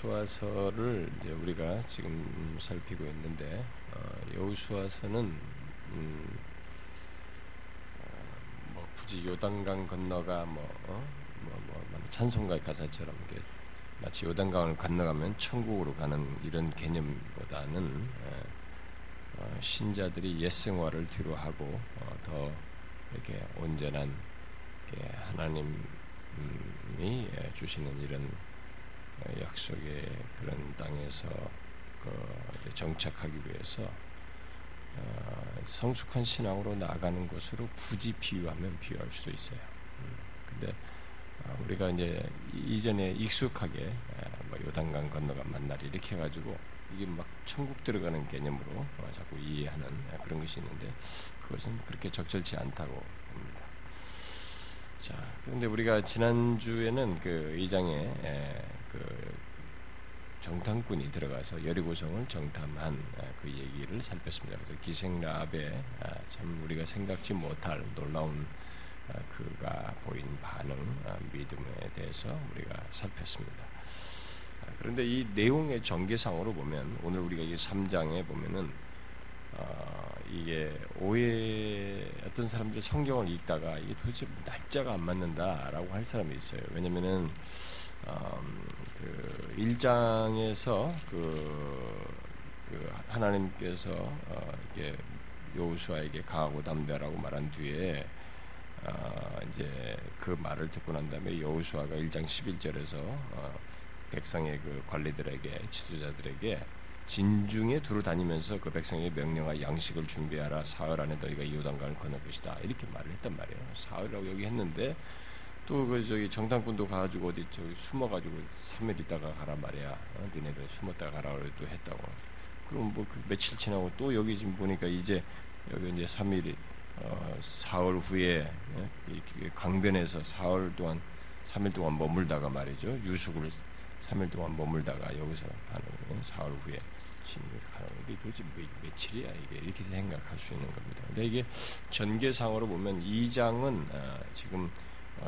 여호수아서를 이제 우리가 지금 살피고 있는데 어, 여호수아서는 음, 어, 뭐 굳이 요단강 건너가 뭐, 어? 뭐, 뭐 찬송가의 가사처럼 이게 마치 요단강을 건너가면 천국으로 가는 이런 개념보다는 예, 어, 신자들이 옛 생활을 뒤로 하고 어, 더 이렇게 온전한 이렇게 하나님이 예, 주시는 이런 약속의 그런 땅에서 그 정착하기 위해서 어, 성숙한 신앙으로 나아가는 것으로 굳이 비유하면 비유할 수도 있어요. 음, 근데 어, 우리가 이제 이전에 익숙하게 뭐 요단강 건너가 만나리 이렇게 해가지고 이게 막 천국 들어가는 개념으로 어, 자꾸 이해하는 그런 것이 있는데 그것은 그렇게 적절치 않다고 봅니다. 자, 그런데 우리가 지난 주에는 그 2장에 그 정탐꾼이 들어가서 여리고성을 정탐한 그 얘기를 살폈습니다. 그래서 기생라합의 아, 참 우리가 생각지 못할 놀라운 아, 그가 보인 반응, 아, 믿음에 대해서 우리가 살폈습니다. 그런데 이 내용의 전개상으로 보면 오늘 우리가 이 3장에 보면은 어, 이게 오해 어떤 사람들 성경을 읽다가 이게 도대체 날짜가 안 맞는다라고 할 사람이 있어요. 왜냐면은 음, 그 1장에서 그, 그 하나님께서 어, 이게 여호수아에게 강하고 담대라고 말한 뒤에 어, 이제 그 말을 듣고 난 다음에 여호수아가 1장 11절에서 어, 백성의 그 관리들에게 지도자들에게 진중에 두루 다니면서 그 백성에게 명령하 양식을 준비하라. 사흘 안에 너희가 요단강을 건너 것이다. 이렇게 말을 했단 말이에요. 사흘이라고 여기 했는데 또 그 저기 정탐꾼도 가가지고 어디 저기 숨어가지고 3일 있다가 가라 말이야. 어? 니네들 숨었다가 가라 또 했다고. 그럼 뭐 그 며칠 지나고 또 여기 지금 보니까 이제 여기 이제 3일이 어, 사흘 후에 예? 강변에서 사흘 동안 3일 동안 머물다가 말이죠. 유숙을 3일 동안 머물다가 여기서 가는 예? 사흘 후에 진료를 가는 게 도대체 몇, 며칠이야 이게 이렇게 생각할 수 있는 겁니다. 근데 이게 전개상으로 보면 2장은 어, 지금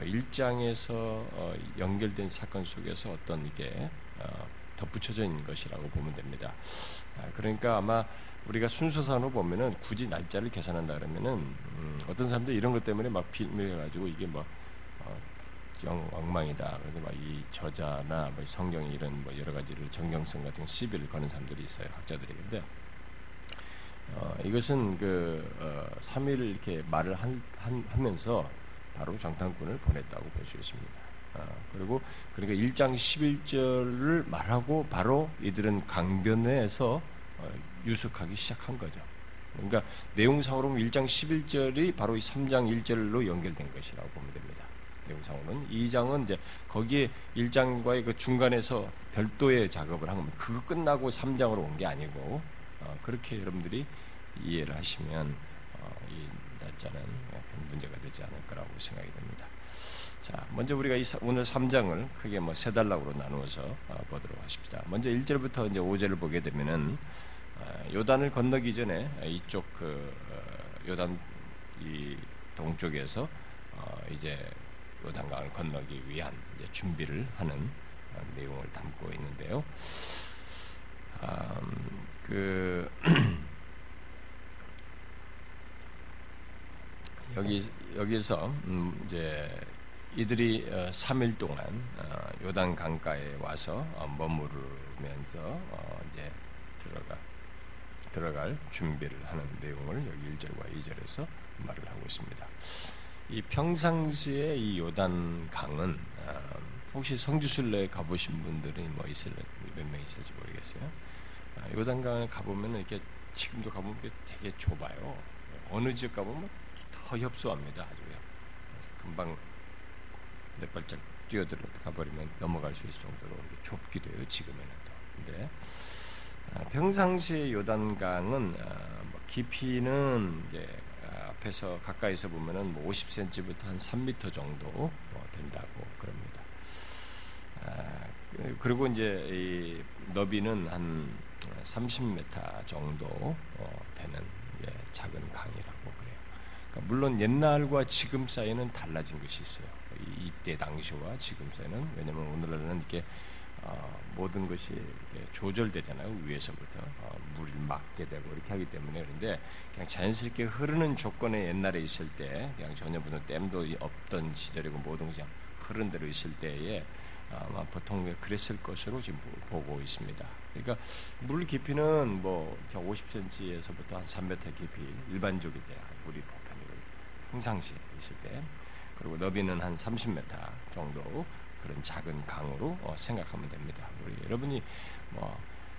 1장에서 어, 어, 연결된 사건 속에서 어떤 이게 어, 덧붙여져 있는 것이라고 보면 됩니다. 아, 그러니까 아마 우리가 순서상으로 보면은 굳이 날짜를 계산한다 그러면은 음, 어떤 사람들 이런 것 때문에 막 빌밀해가지고 이게 뭐 영, 엉망이다. 그래서 막이 저자나 뭐 성경이 이런 뭐 여러 가지를 정경성 같은 시비를 거는 사람들이 있어요. 학자들이. 근데 어, 이것은 그 어, 3일 이렇게 말을 한, 한, 하면서 바로 정탐꾼을 보냈다고 볼 수 있습니다. 아, 그리고 그러니까 1장 11절을 말하고 바로 이들은 강변에서 어, 유숙하기 시작한 거죠. 그러니까 내용상으로 보면 1장 11절이 바로 이 3장 1절로 연결된 것이라고 보면 됩니다. 내용상으로는 2장은 이제 거기에 1장과의 그 중간에서 별도의 작업을 한 겁니다. 그거 끝나고 3장으로 온 게 아니고 어, 그렇게 여러분들이 이해를 하시면 어, 이 날짜는 큰 문제가 되지 않을 거라고 생각이 됩니다. 자, 먼저 우리가 이 오늘 3장을 크게 뭐 세 단락으로 나누어서 어, 보도록 하십시다. 먼저 1절부터 이제 5절을 보게 되면은 어, 요단을 건너기 전에 이쪽 그 어, 요단 이 동쪽에서 이제 요단강을 건너기 위한 준비를 하는 내용을 담고 있는데요. 음, 그 여기 여기서 음 이제 이들이 3일 어, 동안 어, 요단 강가에 와서 어, 머무르면서 이제 들어가 들어갈 준비를 하는 내용을 여기 1절과 2절에서 말을 하고 있습니다. 이 평상시에 이 요단 강은 혹시 성지순례 가보신 분들이 뭐 있을 몇명 있을지 모르겠어요. 아, 요단 강을 가보면 이렇게 지금도 가보면 되게 좁아요. 어느 지역 가보면 더 협소합니다. 아주요. 금방 몇 발짝 뛰어들어가 버리면 넘어갈 수 있을 정도로 좁기도 해요. 지금에는 또. 근데 아, 평상시의 요단강은 아, 뭐 깊이는 이제 아, 앞에서 가까이서 보면은 뭐 50cm부터 한 3m 정도 뭐 된다고 그럽니다. 그리고 이제 이 너비는 한 30m 정도 어, 되는 작은 강이라고 그래요. 그러니까 물론 옛날과 지금 사이는 달라진 것이 있어요. 이때 당시와 지금 사이는 왜냐하면 오늘날은 이렇게 어, 모든 것이 조절되잖아요 위에서부터 어, 물을 막게 되고 이렇게 하기 때문에 그런데 그냥 자연스럽게 흐르는 조건에 옛날에 있을 때 그냥 전혀 무슨 댐도 없던 시절이고 모든 것이 흐른 대로 있을 때에 아마 보통 그랬을 것으로 지금 보고 있습니다. 그러니까 물 깊이는 뭐 50cm에서부터 한 3m 깊이 일반적일 때 물이 보편적으로 평상시 있을 때 그리고 너비는 한 30m 정도 그런 작은 강으로 어, 생각하면 됩니다. 우리 여러분이 뭐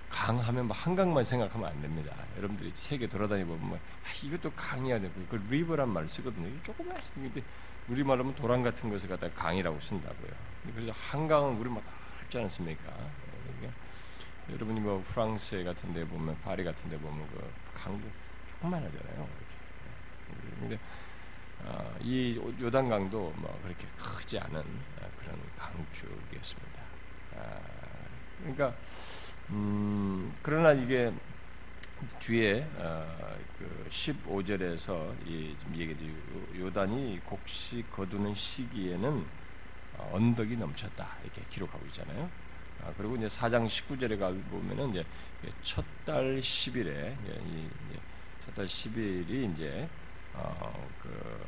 강하면 뭐 한강만 생각하면 안 됩니다. 여러분들이 세계 돌아다니 보면 뭐 아, 이것도 강이야 되고 그 리버란 말을 쓰거든요. 조그만 근데 우리 말하면 도랑 같은 것을 갖다 강이라고 쓴다고요. 그래서 한강은 우리마다 알지 않습니까? 그러니까 여러분이 뭐 프랑스 같은 데 보면 파리 같은 데 보면 그 강도 조그만 하잖아요. 이렇게. 근데 어, 이 요단강도 뭐 그렇게 크지 않은 어, 그런 강축이었습니다. 아, 그러니까 음, 그러나 이게 뒤에 어, 그 15절에서 이 지금 얘기도 요단이 곡식 거두는 시기에는 언덕이 넘쳤다 이렇게 기록하고 있잖아요. 아, 그리고 이제 4장 19절에 가 보면은 이제 첫 달 10일에 첫달 10일이 이제 어, 그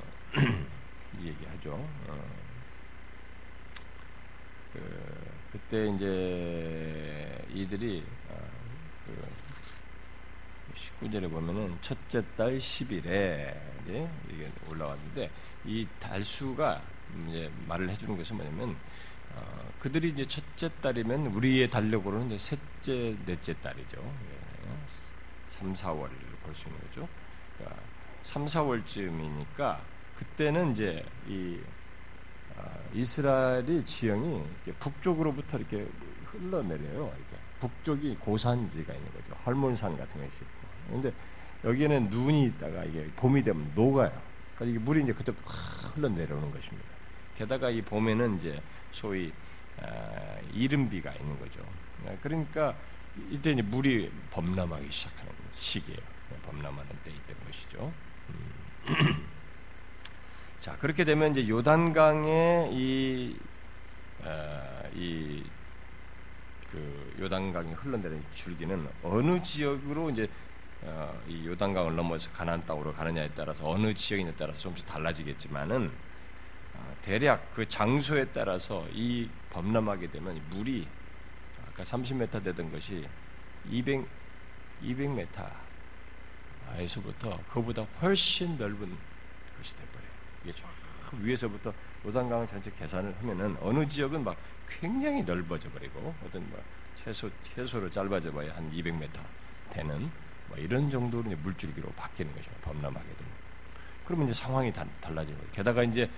얘기하죠. 어, 그 그때 이제 이들이 어, 그 19절에 보면은 첫째 달 10일에 이게 올라왔는데 이 달수가 이제 말을 해주는 것은 뭐냐면 어, 그들이 이제 첫째 달이면 우리의 달력으로는 이제 셋째, 넷째 달이죠. 예, 3, 4월을 볼 수 있는 거죠. 그러니까 3, 4월쯤이니까 그때는 이제 이 어, 이스라엘의 지형이 북쪽으로부터 이렇게 흘러내려요. 이렇게 북쪽이 고산지가 있는 거죠. 헐몬산 같은 것이 있고. 근데 여기에는 눈이 있다가 이게 봄이 되면 녹아요. 그러니까 물이 이제 그때부터 확 흘러내려오는 것입니다. 게다가 이 봄에는 이제 소위 어, 이른비가 있는 거죠. 그러니까 이때 이제 물이 범람하기 시작하는 시기예요. 범람하는 때 있던 것이죠. 음. 자 그렇게 되면 이제 요단강의 이, 어, 이그 요단강이 흘러내리는 줄기는 어느 지역으로 이제 어, 이 요단강을 넘어서 가나안 땅으로 가느냐에 따라서 어느 지역에 따라서 조금씩 달라지겠지만은 어, 대략 그 장소에 따라서 이 범람하게 되면 물이 아까 30m 되던 것이 200 200m에서부터 그보다 훨씬 넓은 것이 돼버려요. 이게 쫙 위에서부터 요단강 전체 계산을 하면은 어느 지역은 막 굉장히 넓어져 버리고 어떤 뭐 최소 최소로 짧아져 봐야 한 200m 되는 뭐 이런 정도로 이제 물줄기로 바뀌는 것이죠. 범람하게 되면. 그러면 이제 상황이 다, 달라지는 거예요. 게다가 이제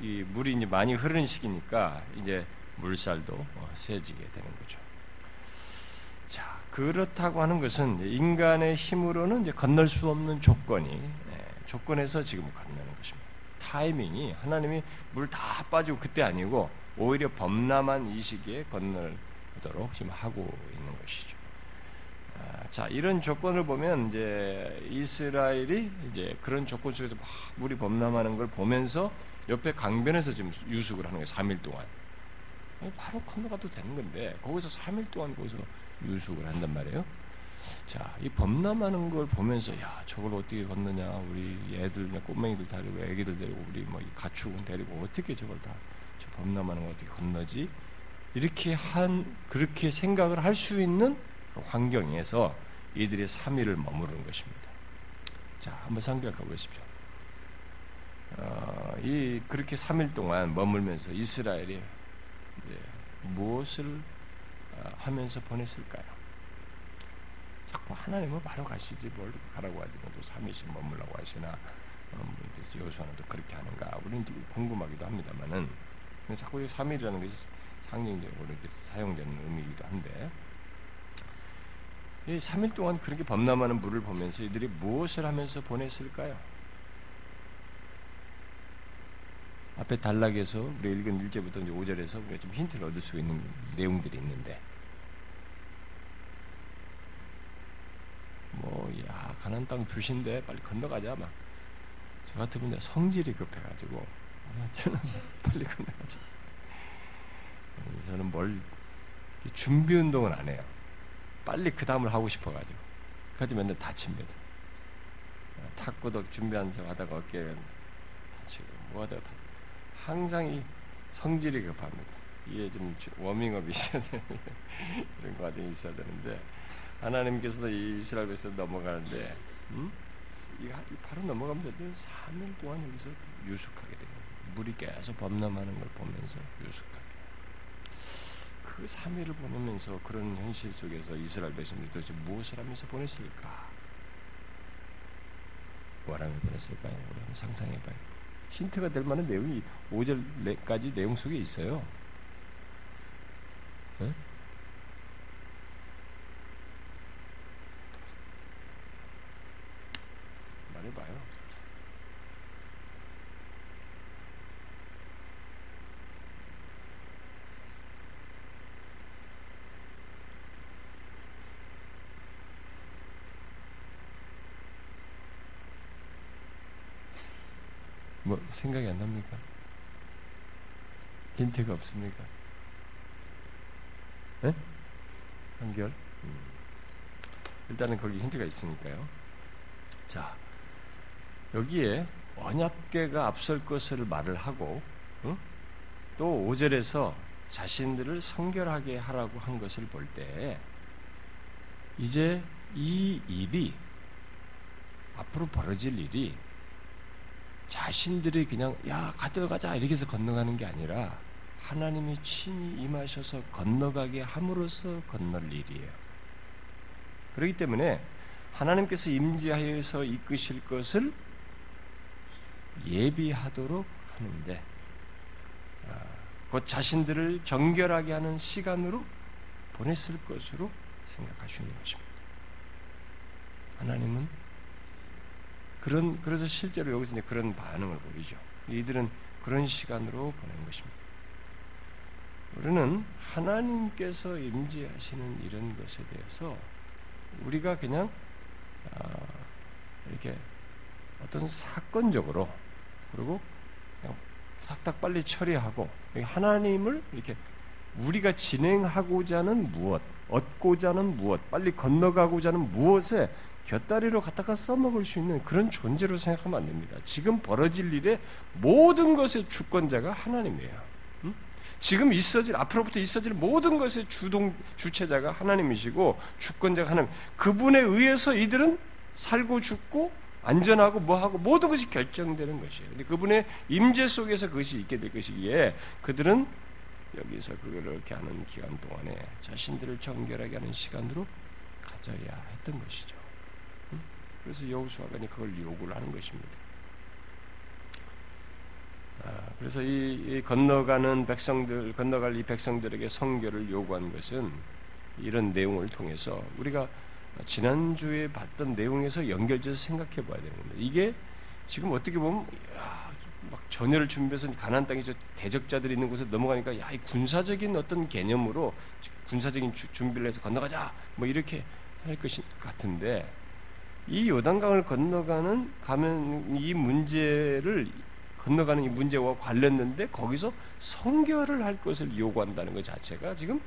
이 물이 이제 많이 흐르는 시기니까 이제 물살도 어, 세지게 되는 거죠. 자, 그렇다고 하는 것은 인간의 힘으로는 이제 건널 수 없는 조건이 예, 조건에서 지금 건너는 것입니다. 타이밍이 하나님이 물 다 빠지고 그때 아니고 오히려 범람한 이 시기에 건널도록 지금 하고 있는 것이죠. 아, 자, 이런 조건을 보면 이제 이스라엘이 이제 그런 조건 속에서 막 물이 범람하는 걸 보면서 옆에 강변에서 지금 유숙을 하는 거예요. 3일 동안. 바로 건너가도 되는 건데 거기서 3일 동안 거기서 유숙을 한단 말이에요. 자, 이 범람하는 걸 보면서 야, 저걸 어떻게 건너냐? 우리 애들, 꼬맹이들 데리고 애기들 데리고 우리 뭐 가축은 데리고 어떻게 저걸 다 저 범람하는 걸 어떻게 건너지? 이렇게 한 그렇게 생각을 할 수 있는 그 환경에서 이들이 3일을 머무르는 것입니다. 자, 한번 생각해 보십시오. 어, 이 그렇게 3일 동안 머물면서 이스라엘이 무엇을 어, 하면서 보냈을까요? 자꾸 하나님은 바로 가시지 뭘 가라고 하지 또 3일씩 머물라고 하시나 어, 여수와는 또 그렇게 하는가 우리는 궁금하기도 합니다만은 자꾸 3일이라는 것이 상징적으로 이렇게 사용되는 의미이기도 한데 이 3일 동안 그렇게 범람하는 물을 보면서 이들이 무엇을 하면서 보냈을까요? 앞에 단락에서 우리 읽은 1절부터 5절에서 우리가 좀 힌트를 얻을 수 있는 내용들이 있는데 뭐, 야, 가난 땅 두신데 빨리 건너가자, 막. 저 같으면 성질이 급해가지고, 아, 저는 빨리 건너가자. 저는 뭘 준비 운동은 안 해요. 빨리 그 다음을 하고 싶어가지고. 그래서 맨날 다칩니다. 탁구도 준비한 척 하다가 어깨 다치고 뭐 하다가 다 항상 이 성질이 급합니다. 이게 좀 워밍업이 있어야 되는 이런 과정이 있어야 되는데 하나님께서도 이 이스라엘 에서 넘어가는데 음? 바로 넘어가면 되는데 3일 동안 여기서 유숙하게 돼요. 물이 계속 범람하는 걸 보면서 유숙하게. 그 3일을 보내면서 그런 현실 속에서 이스라엘 백성들이 도대체 무엇을 하면서 보냈을까? 뭐라며 보냈을까요? 우리 한번 상상해봐요. 힌트가 될 만한 내용이 5절까지 내용 속에 있어요. 네? 말해봐요. 뭐 생각이 안 납니까? 힌트가 없습니까? 네? 한결? 음. 일단은 거기 힌트가 있으니까요. 자, 여기에 언약궤가 앞설 것을 말을 하고 응? 또 5절에서 자신들을 성결하게 하라고 한 것을 볼 때 이제 이 일이 앞으로 벌어질 일이 자신들이 그냥 야 가져가자 이렇게 해서 건너가는 게 아니라 하나님이 친히 임하셔서 건너가게 함으로써 건널 일이에요. 그렇기 때문에 하나님께서 임재하여서 이끄실 것을 예비하도록 하는데 아, 곧 자신들을 정결하게 하는 시간으로 보냈을 것으로 생각하시는 것입니다. 하나님은 그런 그래서 실제로 여기서 이제 그런 반응을 보이죠. 이들은 그런 시간으로 보낸 것입니다. 우리는 하나님께서 임재하시는 이런 것에 대해서 우리가 그냥 어, 이렇게 어떤 사건적으로 그리고 그냥 탁탁 빨리 처리하고 하나님을 이렇게 우리가 진행하고자 하는 무엇, 얻고자 하는 무엇, 빨리 건너가고자 하는 무엇에 곁다리로 갖다가 써먹을 수 있는 그런 존재로 생각하면 안 됩니다. 지금 벌어질 일의 모든 것의 주권자가 하나님이에요. 지금 있어질 앞으로부터 있어질 모든 것의 주동 주체자가 하나님이시고 주권자가 하나님. 그분에 의해서 이들은 살고 죽고 안전하고 뭐하고 모든 것이 결정되는 것이에요. 근데 그분의 임재 속에서 그것이 있게 될 것이기에 그들은 여기서 그걸 이렇게 하는 기간 동안에 자신들을 정결하게 하는 시간으로 가져야 했던 것이죠. 그래서 여호수아가 그걸 요구를 하는 것입니다. 아, 그래서 이, 이, 건너가는 백성들, 건너갈 이 백성들에게 성결을 요구한 것은 이런 내용을 통해서 우리가 지난주에 봤던 내용에서 연결돼서 생각해 봐야 되는 겁니다. 이게 지금 어떻게 보면 야, 막 전열을 준비해서 가난 땅에 저 대적자들이 있는 곳에 넘어가니까 야, 이 군사적인 어떤 개념으로 군사적인 주, 준비를 해서 건너가자 뭐 이렇게 할 것이 같은데 이 요단강을 건너가는 가면 이 문제를 건너가는 이 문제와 관련된데 거기서 성결을 할 것을 요구한다는 것 자체가 지금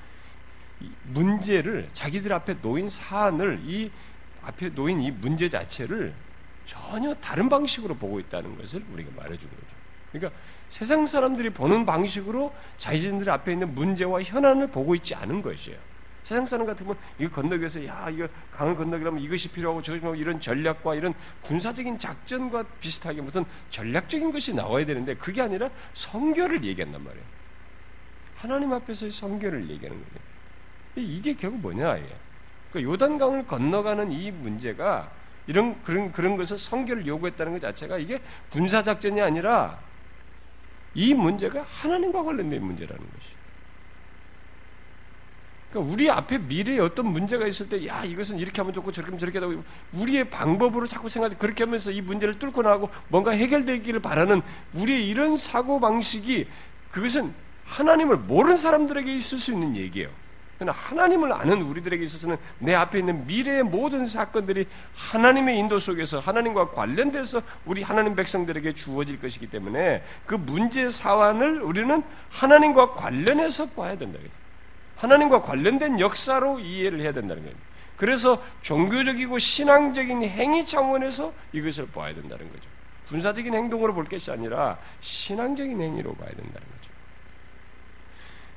문제를 자기들 앞에 놓인 사안을 이 앞에 놓인 이 문제 자체를 전혀 다른 방식으로 보고 있다는 것을 우리가 말해주는 거죠. 그러니까 세상 사람들이 보는 방식으로 자신들 앞에 있는 문제와 현안을 보고 있지 않은 것이에요. 세상 사람 같으면 이거 건너기 위해서 야 이거 강을 건너기려면 이것이 필요하고 저것이 필요하고 이런 전략과 이런 군사적인 작전과 비슷하게 무슨 전략적인 것이 나와야 되는데 그게 아니라 성결을 얘기한단 말이에요. 하나님 앞에서의 성결을 얘기하는 거예요. 이게 결국 뭐냐 이게. 그러니까 요단강을 건너가는 이 문제가 이런 그런 그런 것을 성결을 요구했다는 것 자체가 이게 군사 작전이 아니라 이 문제가 하나님과 관련된 문제라는 것이. 그러니까 우리 앞에 미래에 어떤 문제가 있을 때, 야, 이것은 이렇게 하면 좋고 저렇게 하면 저렇게 하고 우리의 방법으로 자꾸 생각해 그렇게 하면서 이 문제를 뚫고 나가고 뭔가 해결되기를 바라는 우리의 이런 사고 방식이 그것은 하나님을 모르는 사람들에게 있을 수 있는 얘기예요. 그러나 하나님을 아는 우리들에게 있어서는 내 앞에 있는 미래의 모든 사건들이 하나님의 인도 속에서 하나님과 관련돼서 우리 하나님 백성들에게 주어질 것이기 때문에 그 문제 사안을 우리는 하나님과 관련해서 봐야 된다. 하나님과 관련된 역사로 이해를 해야 된다는 거예요. 그래서 종교적이고 신앙적인 행위 차원에서 이것을 봐야 된다는 거죠. 군사적인 행동으로 볼 것이 아니라 신앙적인 행위로 봐야 된다는 거죠.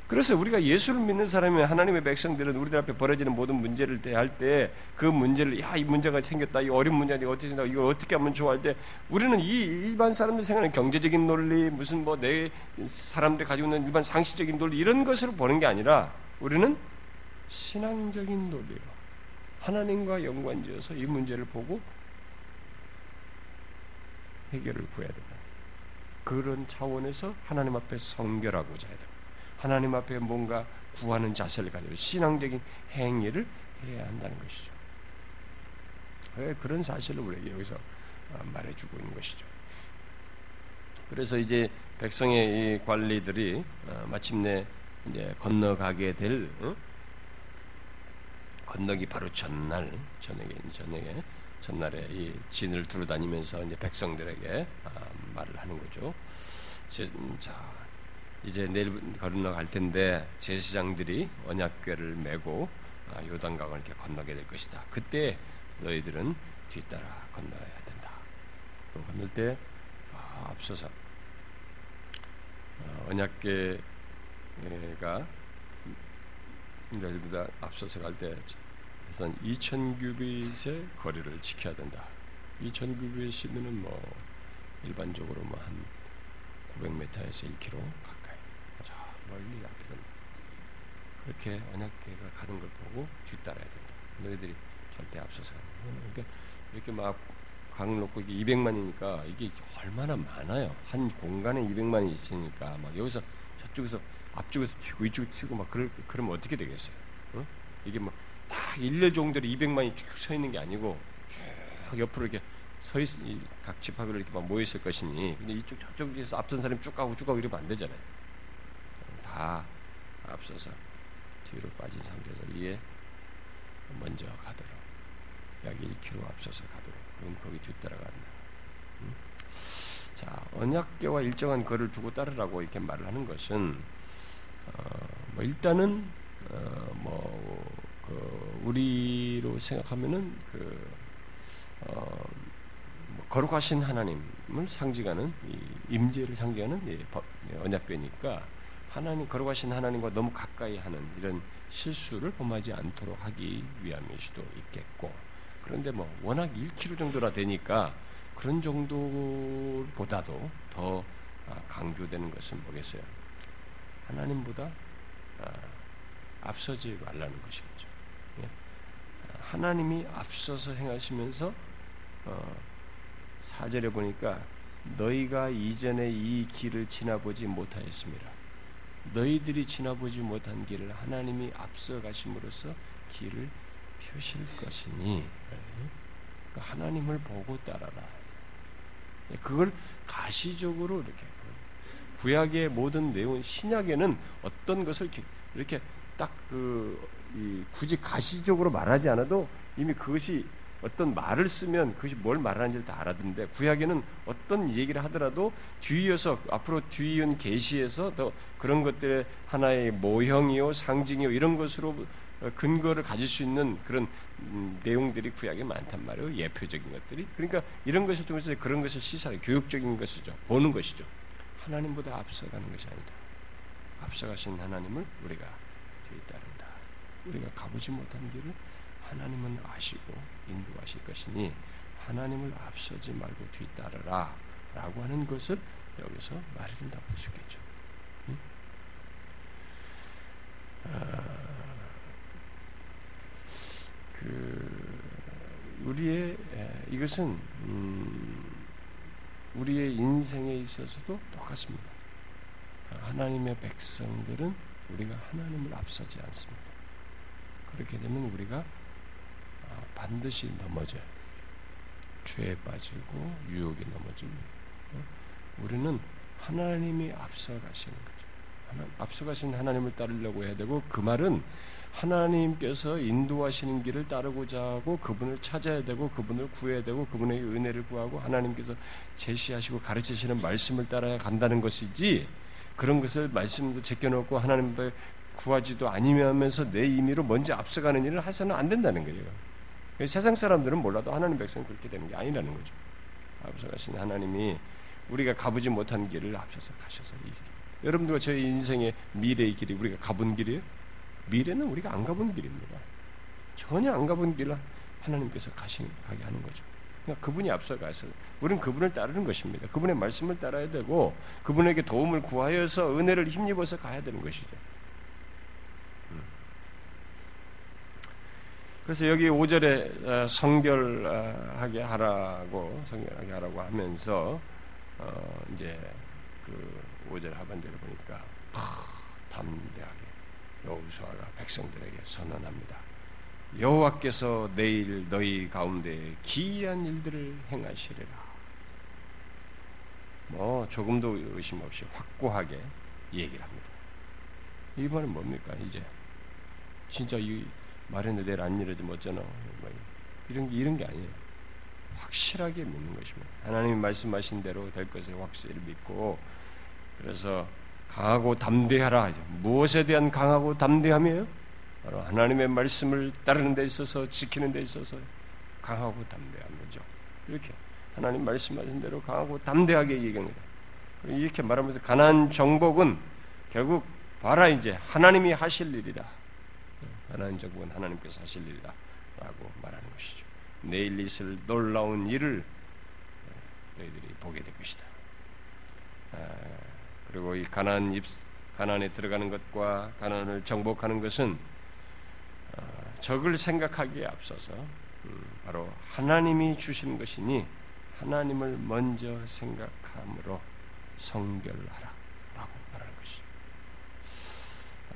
그래서 우리가 예수를 믿는 사람이 하나님의 백성들은 우리들 앞에 벌어지는 모든 문제를 대할 때 그 문제를 야 이 문제가 생겼다 이 어려운 문제가 어떻게 생겼다 이걸 어떻게 하면 좋아 할 때 우리는 이 일반 사람들 생각하는 경제적인 논리 무슨 뭐 내 사람들 가지고 있는 일반 상식적인 논리 이런 것으로 보는 게 아니라 우리는 신앙적인 논리로 하나님과 연관지어서 이 문제를 보고 해결을 구해야 된다. 그런 차원에서 하나님 앞에 성결하고자 해야 된다. 하나님 앞에 뭔가 구하는 자세를 가지고 신앙적인 행위를 해야 한다는 것이죠. 그런 사실을 우리에게 여기서 어, 말해주고 있는 것이죠. 그래서 이제 백성의 이 관리들이 어, 마침내 이제 건너가게 될 어? 건너기 바로 전날 저녁에 저녁에 전날에 이 진을 두루 다니면서 이제 백성들에게 아, 말을 하는 거죠. 자 이제 내일 건너갈 텐데 제사장들이 언약궤를 메고 아, 요단강을 이렇게 건너게 될 것이다. 그때 너희들은 뒤따라 건너야 된다. 건널 때 아, 앞서서 어, 언약궤 가 너희보다 앞서서 갈때 우선 2천 규빗의 거리를 지켜야 된다. 2천 규빗이면은 뭐 일반적으로 뭐 한 900m에서 1km 멀리 앞에서 그렇게 언약궤가 가는 걸 보고 뒤따라야 된다. 너희들이 절대 앞서서 그러니까 이렇게 막강 놓고 이게 200만이니까 이게 얼마나 많아요. 한 공간에 200만이 있으니까 막 여기서 저쪽에서 앞쪽에서 치고 이쪽에 치고 막 그럴 그러면 어떻게 되겠어요? 어? 이게 뭐딱 일렬 종대로 200만이 쭉 서 있는 게 아니고 쭉 옆으로 이렇게 서 있, 각 집합으로 이렇게 막 모여 있을 것이니 근데 이쪽 저쪽에서 앞선 사람이 쭉 가고 쭉 가고 이러면 안 되잖아요. 다 앞서서 뒤로 빠진 상태에서 이에 먼저 가도록 약 1km 앞서서 가도록 그럼 거기 뒤따라간다. 음? 자 언약계와 일정한 거를 두고 따르라고 이렇게 말을 하는 것은 어, 뭐 일단은 어, 뭐그 우리로 생각하면은 그 어, 뭐 거룩하신 하나님을 상징하는 이 임재를 상징하는 이 법, 언약궤니까 하나님 거룩하신 하나님과 너무 가까이 하는 이런 실수를 범하지 않도록 하기 위함일 수도 있겠고 그런데 뭐 워낙 1km 정도라 되니까 그런 정도보다도 더 아, 강조되는 것은 뭐겠어요? 하나님보다 아, 앞서지 말라는 것이겠죠. 예? 하나님이 앞서서 행하시면서 어, 사절에 보니까 너희가 이전에 이 길을 지나보지 못하였습니다. 너희들이 지나보지 못한 길을 하나님이 앞서 가심으로써 길을 펴실 것이니 그러니까 하나님을 보고 따라라. 그걸 가시적으로 이렇게 구약의 모든 내용 신약에는 어떤 것을 이렇게, 이렇게 딱 그 굳이 가시적으로 말하지 않아도 이미 그것이 어떤 말을 쓰면 그것이 뭘 말하는지를 다 알아듣는데 구약에는 어떤 얘기를 하더라도 뒤이어서 앞으로 뒤이은 계시에서 더 그런 것들의 하나의 모형이요 상징이요 이런 것으로 근거를 가질 수 있는 그런 음, 내용들이 구약에 많단 말이에요. 예표적인 것들이. 그러니까 이런 것을 통해서 그런 것을 시사해 교육적인 것이죠. 보는 것이죠 하나님보다 앞서가는 것이 아니다 앞서가신 하나님을 우리가 뒤따른다 우리가 가보지 못한 길을 하나님은 아시고 인도하실 것이니 하나님을 앞서지 말고 뒤따르라 라고 하는 것을 여기서 말해준다고 볼 수 있겠죠. 응? 아, 그 우리의 이것은 음, 우리의 인생에 있어서도 똑같습니다. 하나님의 백성들은 우리가 하나님을 앞서지 않습니다. 그렇게 되면 우리가 반드시 넘어져요. 죄에 빠지고 유혹에 넘어집니다. 어? 우리는 하나님이 앞서가시는 거죠. 앞서가신 하나님을 따르려고 해야 되고 그 말은 하나님께서 인도하시는 길을 따르고자 하고 그분을 찾아야 되고 그분을 구해야 되고 그분의 은혜를 구하고 하나님께서 제시하시고 가르치시는 말씀을 따라야 간다는 것이지 그런 것을 말씀도 제껴놓고 하나님 구하지도 아니면서 내 임의로 먼저 앞서가는 일을 해서는 안 된다는 거예요. 세상 사람들은 몰라도 하나님 백성 그렇게 되는 게 아니라는 거죠. 앞서가신 하나님이 우리가 가보지 못한 길을 앞서서 가셔서 이 길. 여러분들과 저희 인생의 미래의 길이 우리가 가본 길이에요? 미래는 우리가 안 가본 길입니다. 전혀 안 가본 길을 하나님께서 가시, 가게 하는 거죠. 그러니까 그분이 앞서가서 우리는 그분을 따르는 것입니다. 그분의 말씀을 따라야 되고 그분에게 도움을 구하여서 은혜를 힘입어서 가야 되는 것이죠. 음. 그래서 여기 5절에 어, 성결하게 하라고 성결하게 하라고 하면서 어 이제 그 5절 하반절에 보니까 담대하게 여호수아가 백성들에게 선언합니다. 여호와께서 내일 너희 가운데 기이한 일들을 행하시리라. 뭐 조금도 의심 없이 확고하게 얘기를 합니다. 이 말은 뭡니까? 이제 진짜 이 말했는데 내일 안 이루어지면 어쩌나 뭐 이런 이런 게 아니에요. 확실하게 믿는 것입니다. 하나님이 말씀하신 대로 될 것을 확실히 믿고 그래서 강하고 담대하라. 무엇에 대한 강하고 담대함이에요? 바로 하나님의 말씀을 따르는 데 있어서 지키는 데 있어서 강하고 담대한 거죠. 이렇게 하나님 말씀하신 대로 강하고 담대하게 얘기합니다. 이렇게 말하면서 가난 정복은 결국 봐라 이제 하나님이 하실 일이다. 가난 정복은 하나님께서 하실 일이다. 라고 말하는 것이죠. 내일 있을 놀라운 일을 너희들이 보게 될 것이다. 아, 그리고 이 가난 입 가난에 들어가는 것과 가난을 정복하는 것은 어, 적을 생각하기에 앞서서 음, 바로 하나님이 주신 것이니 하나님을 먼저 생각함으로 성결하라 라고 말하는 것이.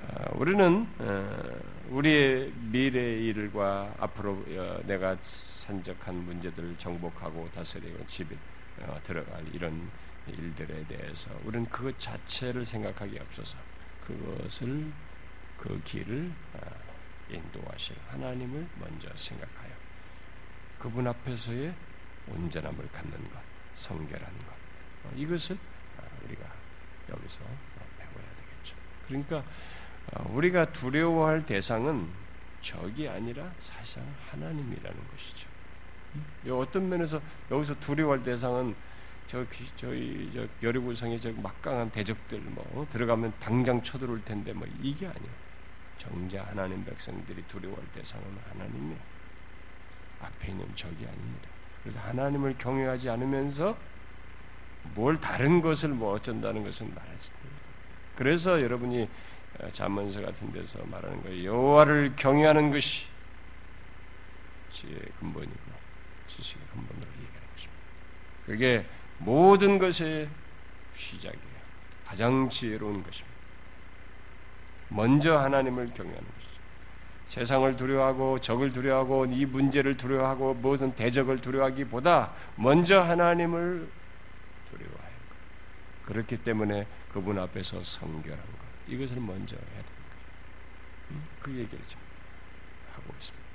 아, 우리는 어, 우리의 미래의 일과 앞으로 어, 내가 산적한 문제들을 정복하고 다스리고 집에 들어갈 이런 일들에 대해서 우리는 그것 자체를 생각하기 앞서서 그것을 그 길을 아, 인도하실 하나님을 먼저 생각하여 그분 앞에서의 온전함을 갖는 것, 성결한 것 어, 이것을 아, 우리가 여기서 배워야 되겠죠. 그러니까 어, 우리가 두려워할 대상은 적이 아니라 사실상 하나님이라는 것이죠. 음? 어떤 면에서 여기서 두려워할 대상은 저 저희 저 여리고성의 저 막강한 대적들 뭐 들어가면 당장 쳐들어올 텐데 뭐 이게 아니에요. 정자 하나님 백성들이 두려워할 대상은 하나님이 앞에 있는 적이 아닙니다. 그래서 하나님을 경외하지 않으면서 뭘 다른 것을 뭐 어쩐다는 것은 말하지. 그래서 여러분이 어, 잠언서 같은 데서 말하는 거예요. 여호와를 경외하는 것이 지혜의 근본이고 지식의 근본으로 얘기하는 것입니다. 그게 모든 것의 시작이에요. 가장 지혜로운 것입니다. 먼저 하나님을 경외하는 것이죠. 세상을 두려워하고 적을 두려워하고 이 문제를 두려워하고 무슨 대적을 두려워하기보다 먼저 하나님을 두려워해요. 그렇기 때문에 그분 앞에서 성결한 것 이것을 먼저 해야 됩니다. 음, 그 얘기를 지금 하고 있습니다.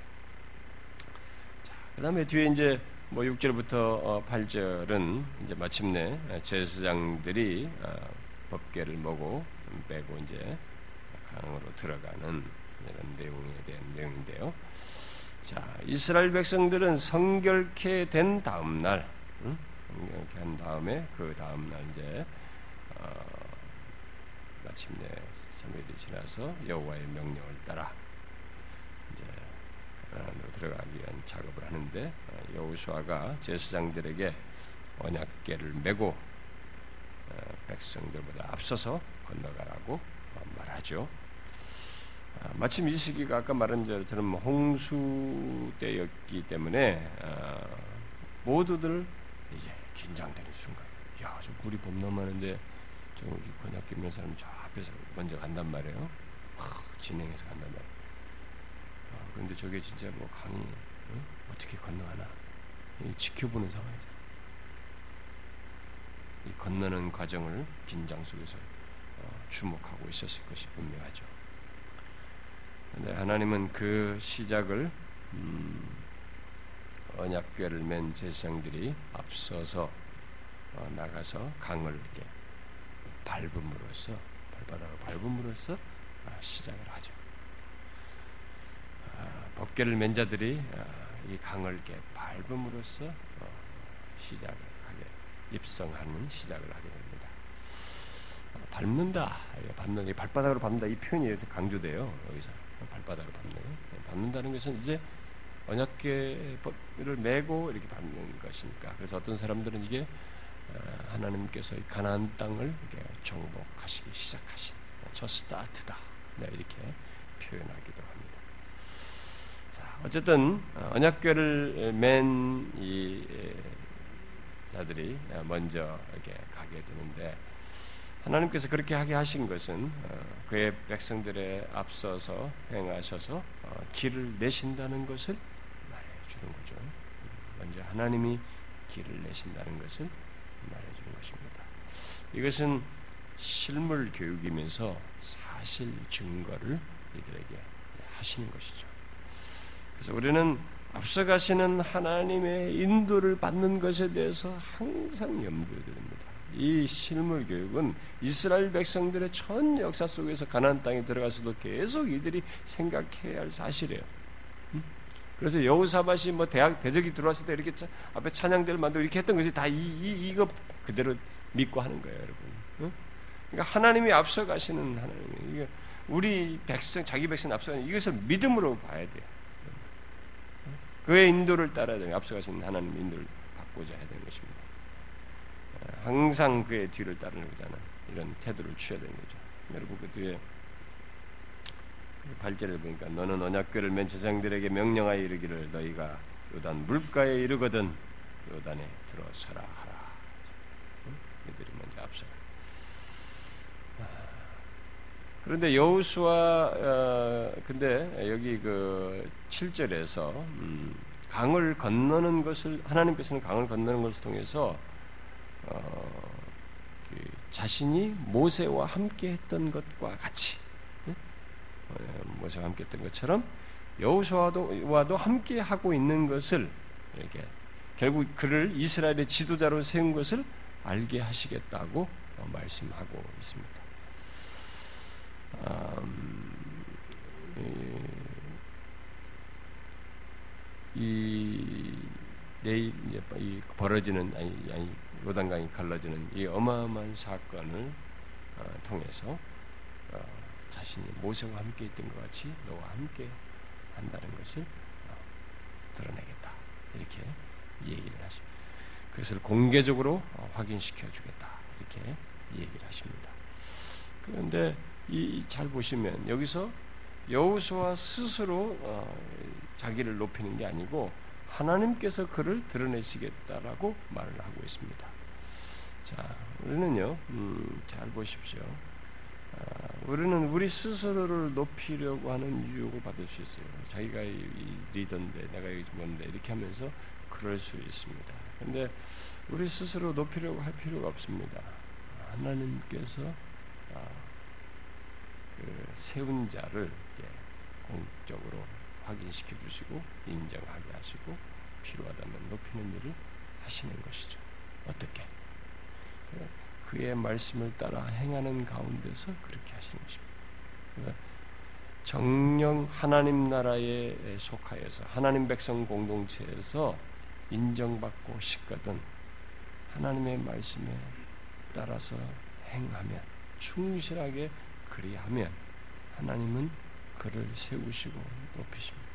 자, 그 다음에 뒤에 이제 뭐 6절부터 8절은 어, 이제 마침내 제사장들이 어, 법계를 모고 빼고 이제 강으로 들어가는 이런 내용에 대한 내용인데요. 자, 이스라엘 백성들은 성결케 된 다음 날, 응? 성결케 한 다음에 그 다음 날 이제 어, 마침내 3일이 지나서 여호와의 명령을 따라 들어가기 위한 작업을 하는데 어, 여호수아가 제사장들에게 언약궤를 메고 어, 백성들보다 앞서서 건너가라고 어, 말하죠. 아, 마침 이 시기가 아까 말한 것처럼 홍수 때였기 때문에 모두들 이제 긴장되는 순간. 야, 저 물이 범람하는데 저기 건약 끼는 사람 저 앞에서 먼저 간단 말이에요. 진행해서 간단 말이에요. 그런데 저게 진짜 뭐 강이 어? 떻게 건너가나 지켜보는 상황이죠. 이 건너는 과정을 긴장 속에서 어, 주목하고 있었을 것이 분명하죠. 그런데 하나님은 그 시작을 음, 언약궤를 맨 제사장들이 앞서서 어, 나가서 강을 이렇게 밟음으로써 발바닥을 밟음으로써 시작을 하죠. 법계를 맨 자들이 이 강을 이렇게 밟음으로써 어, 시작을 하게 입성하는 시작을 하게 됩니다. 어, 밟는다, 밟는 발바닥으로 밟는다 이 표현이 여기서 강조돼요. 여기서 발바닥으로 밟는 네, 밟는다는 것은 이제 언약계를 메고 이렇게 밟는 것이니까. 그래서 어떤 사람들은 이게 어, 하나님께서 가나안 땅을 정복하시기 시작하신 첫 스타트다. 네, 이렇게 표현하기도 어쨌든 어, 언약궤를 맨 이 자들이 먼저 이렇게 가게 되는데 하나님께서 그렇게 하게 하신 것은 어, 그의 백성들의 앞서서 행하셔서 길을 내신다는 것을 말해주는 거죠. 먼저 하나님이 길을 내신다는 것을 말해주는 것입니다. 이것은 실물 교육이면서 사실 증거를 이들에게 하시는 것이죠. 그래서 우리는 앞서가시는 하나님의 인도를 받는 것에 대해서 항상 염두에 두릅니다. 이 실물 교육은 이스라엘 백성들의 전 역사 속에서 가나안 땅에 들어가서도 계속 이들이 생각해야 할 사실이에요. 그래서 여호사밭이 뭐 대학 대적이 들어왔을 때 이렇게 앞에 찬양대를 만들고 이렇게 했던 것이 다 이, 이 이거 그대로 믿고 하는 거예요, 여러분. 응? 그러니까 하나님이 앞서 가시는 하나님, 이게 우리 백성, 자기 백성 앞서가는 이것을 믿음으로 봐야 돼요. 그의 인도를 따라야 돼요. 앞서가시는 하나님 인도를 받고자 해야 되는 것입니다. 항상 그의 뒤를 따르고자 하는 이런 태도를 취해야 되는 거죠. 여러분 그 뒤에 8절에 보니까 너는 언약궤를 맨 제사장들에게 명령하여 이르기를 너희가 요단 물가에 이르거든 요단에 들어서라 하라. 이들이 먼저 앞서. 아, 그런데 여호수아 어, 근데 여기 그 7절에서 음, 강을 건너는 것을 하나님께서는 강을 건너는 것을 통해서 어, 그 자신이 모세와 함께 했던 것과 같이 모세와 함께 했던 것처럼 여호수아와도 함께 하고 있는 것을 이렇게 결국 그를 이스라엘의 지도자로 세운 것을 알게 하시겠다고 말씀하고 있습니다. 음, 이 내일 이제 이 벌어지는 아니, 아니 요단강이 갈라지는 이 어마어마한 사건을 어, 통해서 자신이 모세와 함께 있던 것 같이 너와 함께 한다는 것을 어, 드러내겠다. 이렇게 얘기를 하십니다. 그것을 공개적으로 어, 확인시켜 주겠다. 이렇게 얘기를 하십니다. 그런데 이 잘 보시면 여기서 여호수아 스스로 어, 자기를 높이는 게 아니고 하나님께서 그를 드러내시겠다라고 말을 하고 있습니다. 자, 우리는요, 음, 잘 보십시오. 아, 우리는 우리 스스로를 높이려고 하는 유혹을 받을 수 있어요. 자기가 리더인데 내가 뭔데 이렇게 하면서 그럴 수 있습니다. 근데 우리 스스로 높이려고 할 필요가 없습니다. 하나님께서 아, 그 세운 자를 공적으로 확인시켜 주시고 인정하게 하시고 필요하다면 높이는 일을 하시는 것이죠. 어떻게? 그의 말씀을 따라 행하는 가운데서 그렇게 하시는 것입니다. 그러니까 정령 하나님 나라에 속하여서 하나님 백성 공동체에서 인정받고 싶거든 하나님의 말씀에 따라서 행하면 충실하게 그리하면 하나님은 그를 세우시고 높이십니다.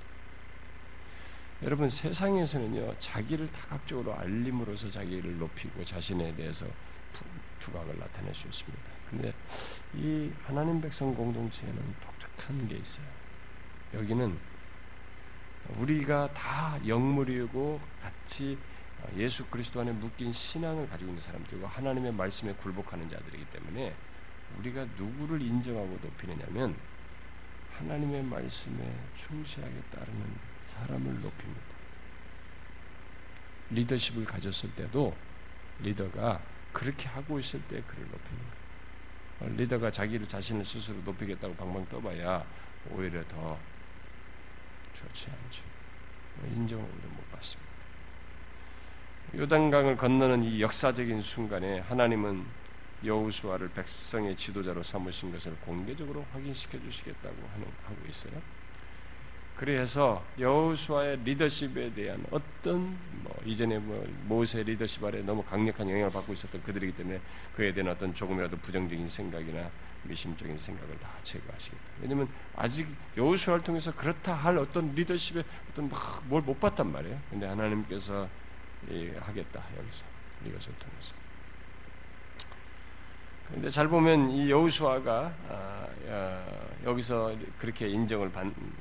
여러분 세상에서는요 자기를 다각적으로 알림으로써 자기를 높이고 자신에 대해서 두각을 나타낼 수 있습니다. 근데 이 하나님 백성 공동체에는 독특한 게 있어요. 여기는 우리가 다 영물이고 같이 예수 그리스도 안에 묶인 신앙을 가지고 있는 사람들과 하나님의 말씀에 굴복하는 자들이기 때문에 우리가 누구를 인정하고 높이느냐면 하나님의 말씀에 충실하게 따르는 사람을 높입니다. 리더십을 가졌을 때도 리더가 그렇게 하고 있을 때 그를 높이는 거예요. 어, 리더가 자기를 자신을 스스로 높이겠다고 방방 떠봐야 오히려 더 좋지 않죠. 뭐 인정을 못 받습니다. 요단강을 건너는 이 역사적인 순간에 하나님은 여호수아를 백성의 지도자로 삼으신 것을 공개적으로 확인시켜 주시겠다고 하는 하고 있어요. 그래서 여호수아의 리더십에 대한 어떤 뭐 이전에 뭐 모세 리더십 아래 너무 강력한 영향을 받고 있었던 그들이기 때문에 그에 대한 어떤 조금이라도 부정적인 생각이나 미심적인 생각을 다 제거하시겠다. 왜냐하면 아직 여호수아를 통해서 그렇다 할 어떤 리더십의 어떤 뭘못 봤단 말이에요. 근데 하나님께서 하겠다 여기서 이것을 통해서. 그런데 잘 보면 이 여호수아가 아, 여기서 그렇게 인정을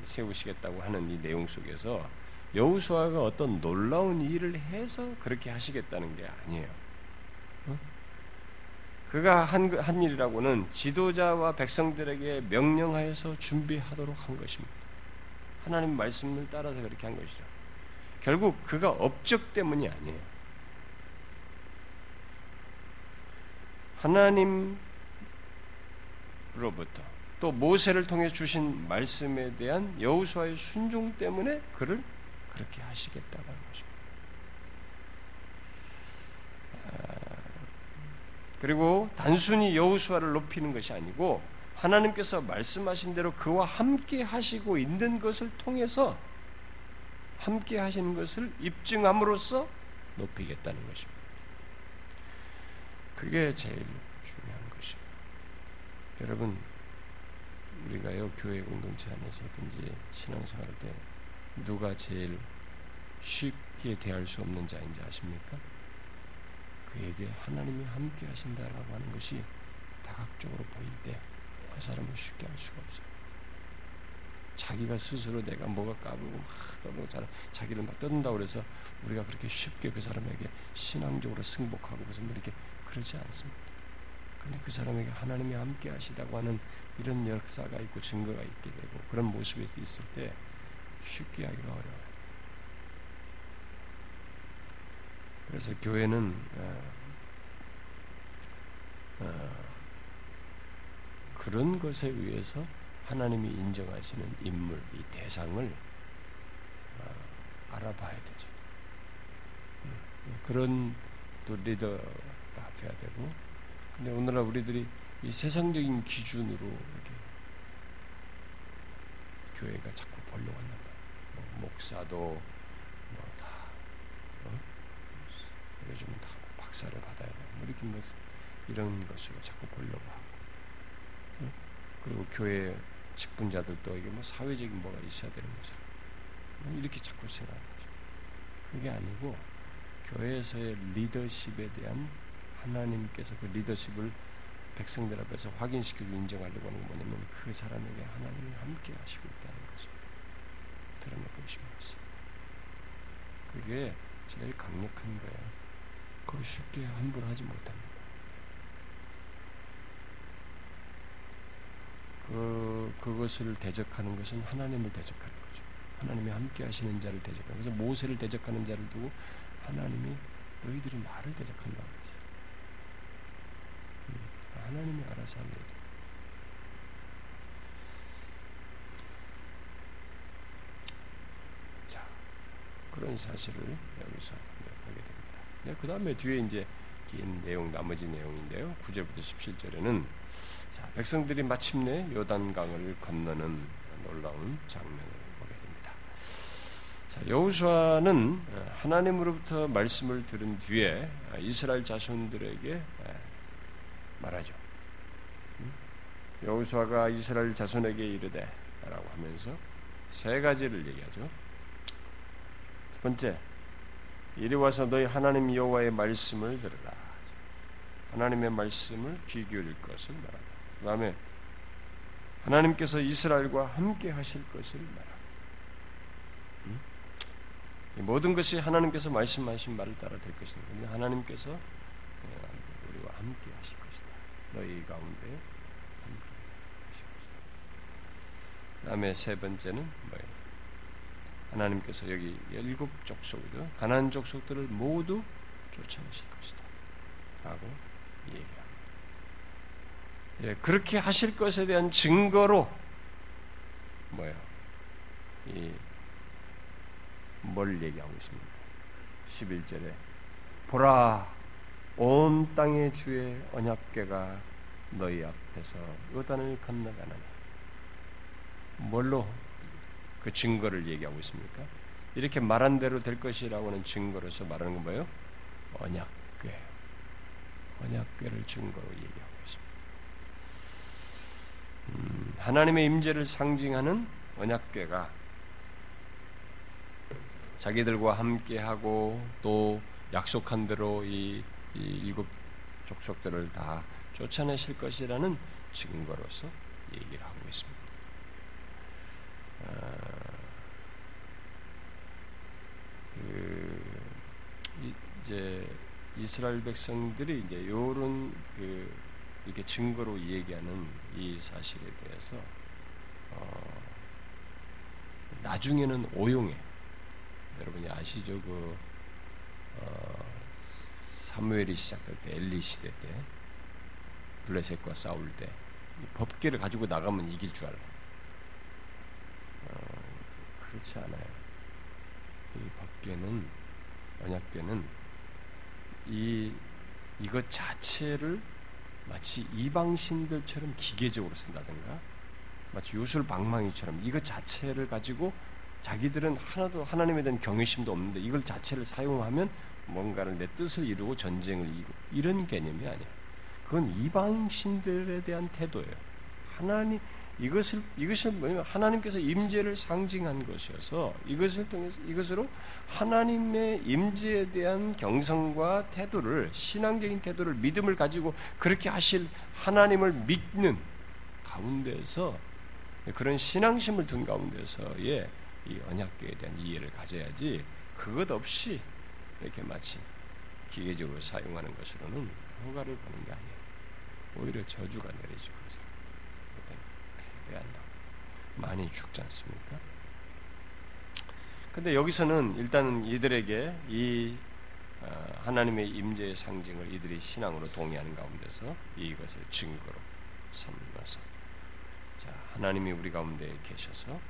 세우시겠다고 하는 이 내용 속에서 여호수아가 어떤 놀라운 일을 해서 그렇게 하시겠다는 게 아니에요. 어? 그가 한, 한 일이라고는 지도자와 백성들에게 명령하여서 준비하도록 한 것입니다. 하나님 말씀을 따라서 그렇게 한 것이죠. 결국 그가 업적 때문이 아니에요. 하나님으로부터 또 모세를 통해 주신 말씀에 대한 여호수아의 순종 때문에 그를 그렇게 하시겠다는 것입니다. 아, 그리고 단순히 여호수아를 높이는 것이 아니고 하나님께서 말씀하신 대로 그와 함께 하시고 있는 것을 통해서 함께 하시는 것을 입증함으로써 높이겠다는 것입니다. 그게 제일 중요한 것이에요. 여러분, 우리가요, 교회 공동체 안에서든지 신앙생활할 때 누가 제일 쉽게 대할 수 없는 자인지 아십니까? 그에게 하나님이 함께 하신다라고 하는 것이 다각적으로 보일 때 그 사람은 쉽게 할 수가 없어요. 자기가 스스로 내가 뭐가 까불고 막 너무 잘 자기를 막 떠든다고 그래서 우리가 그렇게 쉽게 그 사람에게 신앙적으로 승복하고 무슨 뭐 이렇게 그러지 않습니다. 그런데 그 사람에게 하나님이 함께 하시다고 하는 이런 역사가 있고 증거가 있게 되고 그런 모습이 있을 때 쉽게 하기가 어려워요. 그래서 교회는 어, 어, 그런 것에 의해서 하나님이 인정하시는 인물, 이 대상을 어, 알아봐야 되죠. 음, 그런 또 리더가 돼야 되고, 근데 오늘날 우리들이 이 세상적인 기준으로 이렇게 교회가 자꾸 보려고 한단 말이에요. 뭐 목사도 뭐다 어? 요즘은 다 박사를 받아야 되고 뭐 이렇게 뭐 이런 것으로 자꾸 보려고 하고 어? 그리고 교회 직분자들도 이게 뭐 사회적인 뭐가 있어야 되는 것으로 뭐 이렇게 자꾸 생각하는 거죠. 그게 아니고 교회에서의 리더십에 대한 하나님께서 그 리더십을 백성들 앞에서 확인시키고 인정하려고 하는 건 뭐냐면 그 사람에게 하나님이 함께 하시고 있다는 것을 드러내고 것이 그게 제일 강력한 거예요. 그걸 쉽게 함부로 하지 못합니다. 그, 그것을 대적하는 것은 하나님을 대적하는 거죠. 하나님이 함께 하시는 자를 대적하는 그래서 모세를 대적하는 자를 두고 하나님이 너희들이 나를 대적한다고 그랬어요. 하나님이 알아서 합니다. 자, 그런 사실을 여기서 보게 됩니다. 네, 그 다음에 뒤에 이제 긴 내용, 나머지 내용인데요. 9절부터 17절에는 자, 백성들이 마침내 요단강을 건너는 놀라운 장면을 보게 됩니다. 자, 여호수아는 하나님으로부터 말씀을 들은 뒤에 이스라엘 자손들에게 말하죠. 여호수아가 이스라엘 자손에게 이르되라고 하면서 세 가지를 얘기하죠. 첫 번째, 이리 와서 너희 하나님 여호와의 말씀을 들으라. 하나님의 말씀을 귀 기울일 것을 말하라. 그 다음에 하나님께서 이스라엘과 함께 하실 것을 말하라. 음? 모든 것이 하나님께서 말씀하신 말을 따라 될 것이다. 하나님께서 우리와 함께 하실 것이다. 너희 가운데 함께 하실 것이다. 그 다음에 세 번째는 뭐예요? 하나님께서 여기 일곱 족속이죠. 가난 족속들을 모두 쫓아내실 것이다. 라고 얘기를 합니다. 예, 그렇게 하실 것에 대한 증거로 뭐예요? 이뭘 얘기하고 있습니다. 11절에 보라 온 땅의 주의 언약궤가 너희 앞에서 요단을 건너가느니 뭘로 그 증거를 얘기하고 있습니까? 이렇게 말한 대로 될 것이라고 하는 증거로서 말하는 건 뭐예요? 언약궤. 언약궤를 증거로. 음, 하나님의 임재를 상징하는 언약궤가 자기들과 함께하고 또 약속한 대로 이, 이 일곱 족속들을 다 쫓아내실 것이라는 증거로서 얘기를 하고 있습니다. 아, 그 이제 이스라엘 백성들이 이제 요런 그 이렇게 증거로 얘기하는 이 사실에 대해서 어, 나중에는 오용해 여러분이 아시죠 그 어, 사무엘이 시작될 때 엘리 시대 때 블레셋과 싸울 때 법계를 가지고 나가면 이길 줄 알아. 어, 그렇지 않아요. 이 법계는 언약계는 이 이것 자체를 마치 이방신들처럼 기계적으로 쓴다든가 마치 요술 방망이처럼 이것 자체를 가지고 자기들은 하나도 하나님에 대한 경외심도 없는데 이걸 자체를 사용하면 뭔가를 내 뜻을 이루고 전쟁을 이기고 이런 개념이 아니야. 그건 이방신들에 대한 태도예요. 하나님 이것을 이것을 뭐냐면 하나님께서 임재를 상징한 것이어서 이것을 통해서 이것으로 하나님의 임재에 대한 경성과 태도를 신앙적인 태도를 믿음을 가지고 그렇게 하실 하나님을 믿는 가운데서 그런 신앙심을 둔 가운데서의 이 언약궤에 대한 이해를 가져야지 그것 없이 이렇게 마치 기계적으로 사용하는 것으로는 효과를 보는 게 아니에요. 오히려 저주가 내리죠. 그래서 패배한다. 많이 죽지 않습니까? 근데 여기서는 일단은 이들에게 이 어, 하나님의 임재의 상징을 이들이 신앙으로 동의하는 가운데서 이것을 증거로 삼면서 자 하나님이 우리 가운데 계셔서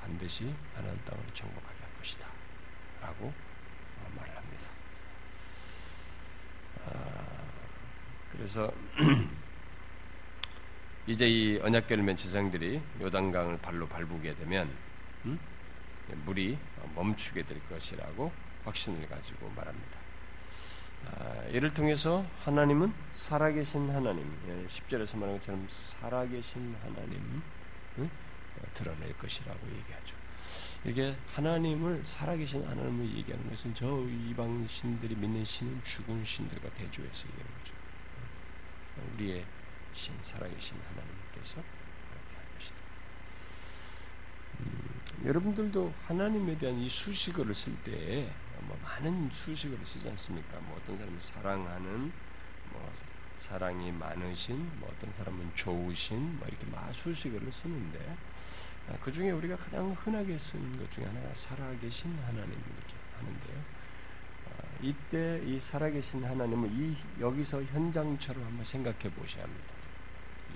반드시 하나님 땅을 정복하게 할 것이다 라고 어, 말을 합니다 아, 그래서 이제 이 언약궤를 맨 지성들이 요단강을 발로 밟게 되면 음? 물이 멈추게 될 것이라고 확신을 가지고 말합니다. 아, 이를 통해서 하나님은 살아계신 하나님, 10절에서 예, 말한 것처럼 살아계신 하나님 응? 드러낼 것이라고 얘기하죠. 이게 하나님을 살아계신 하나님을 얘기하는 것은 저 이방 신들이 믿는 신은 죽은 신들과 대조해서 얘기하는 거죠. 우리의 신 살아계신 하나님께서 그렇게 할 것이다. 음, 여러분들도 하나님에 대한 이 수식어를 쓸 때 뭐 많은 수식어를 쓰지 않습니까? 뭐 어떤 사람은 사랑하는, 뭐 사랑이 많으신, 뭐 어떤 사람은 좋으신, 뭐 이렇게 막 수식어를 쓰는데 아, 그 중에 우리가 가장 흔하게 쓰는 것 중에 하나가 살아계신 하나님 이렇게 하는데요. 아, 이때 이 살아계신 하나님을 이 여기서 현장처럼 한번 생각해 보셔야 합니다.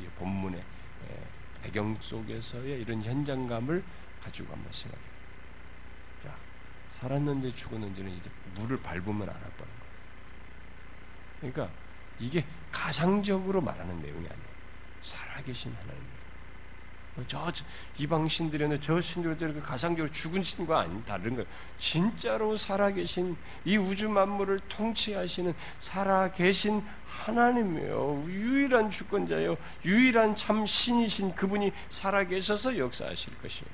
이 본문의 배경 속에서의 이런 현장감을 가지고 한번 생각해. 자, 살았는지 죽었는지는 이제 물을 밟으면 알아보는 거예요. 그러니까 이게 가상적으로 말하는 내용이 아니에요. 살아계신 하나님. 저 이방 신들이나 저 저렇게 가상적으로 죽은 신과 아닌 다른 거예요. 진짜로 살아계신 이 우주 만물을 통치하시는 살아계신 하나님이요 유일한 주권자요 유일한 참 신이신 그분이 살아계셔서 역사하실 것이에요.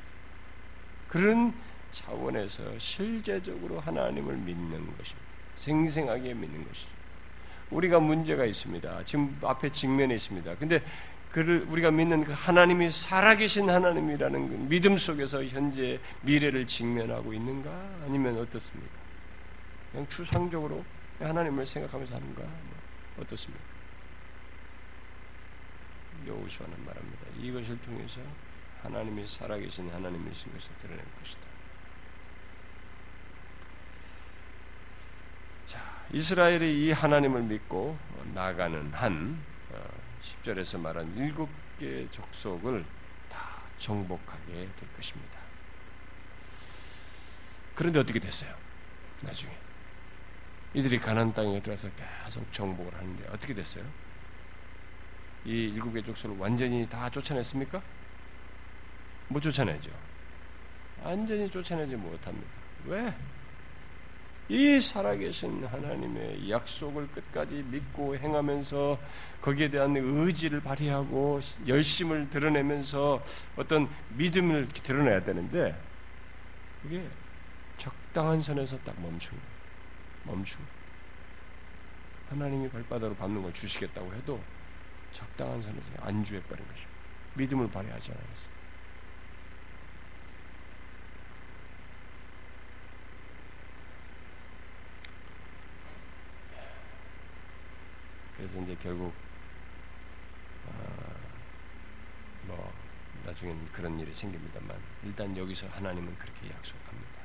그런 차원에서 실제적으로 하나님을 믿는 것입니다. 생생하게 믿는 것이죠. 우리가 문제가 있습니다. 지금 앞에 직면에 있습니다. 근데 그를 우리가 믿는 그 하나님이 살아계신 하나님이라는 그 믿음 속에서 현재 미래를 직면하고 있는가 아니면 어떻습니까? 그냥 추상적으로 하나님을 생각하면서 하는가 뭐 어떻습니까? 여호수아는 말합니다. 이것을 통해서 하나님이 살아계신 하나님이신 것을 드러낼 것이다. 자, 이스라엘이 이 하나님을 믿고 나가는 한 10절에서 말한 일곱 개의 족속을 다 정복하게 될 것입니다. 그런데 어떻게 됐어요? 나중에 이들이 가난 땅에 들어서 계속 정복을 하는데 어떻게 됐어요? 이 일곱 개 족속을 완전히 다 쫓아냈습니까? 못 쫓아내죠. 완전히 쫓아내지 못합니다. 왜? 이 살아계신 하나님의 약속을 끝까지 믿고 행하면서 거기에 대한 의지를 발휘하고 열심을 드러내면서 어떤 믿음을 드러내야 되는데 그게 적당한 선에서 딱 멈춘 멈춘 하나님이 발바닥으로 밟는 걸 주시겠다고 해도 적당한 선에서 안주해 버린 것입니다. 믿음을 발휘하지 않았어요. 그래서 이제 결국 어, 뭐 나중엔 그런 일이 생깁니다만 일단 여기서 하나님은 그렇게 약속합니다.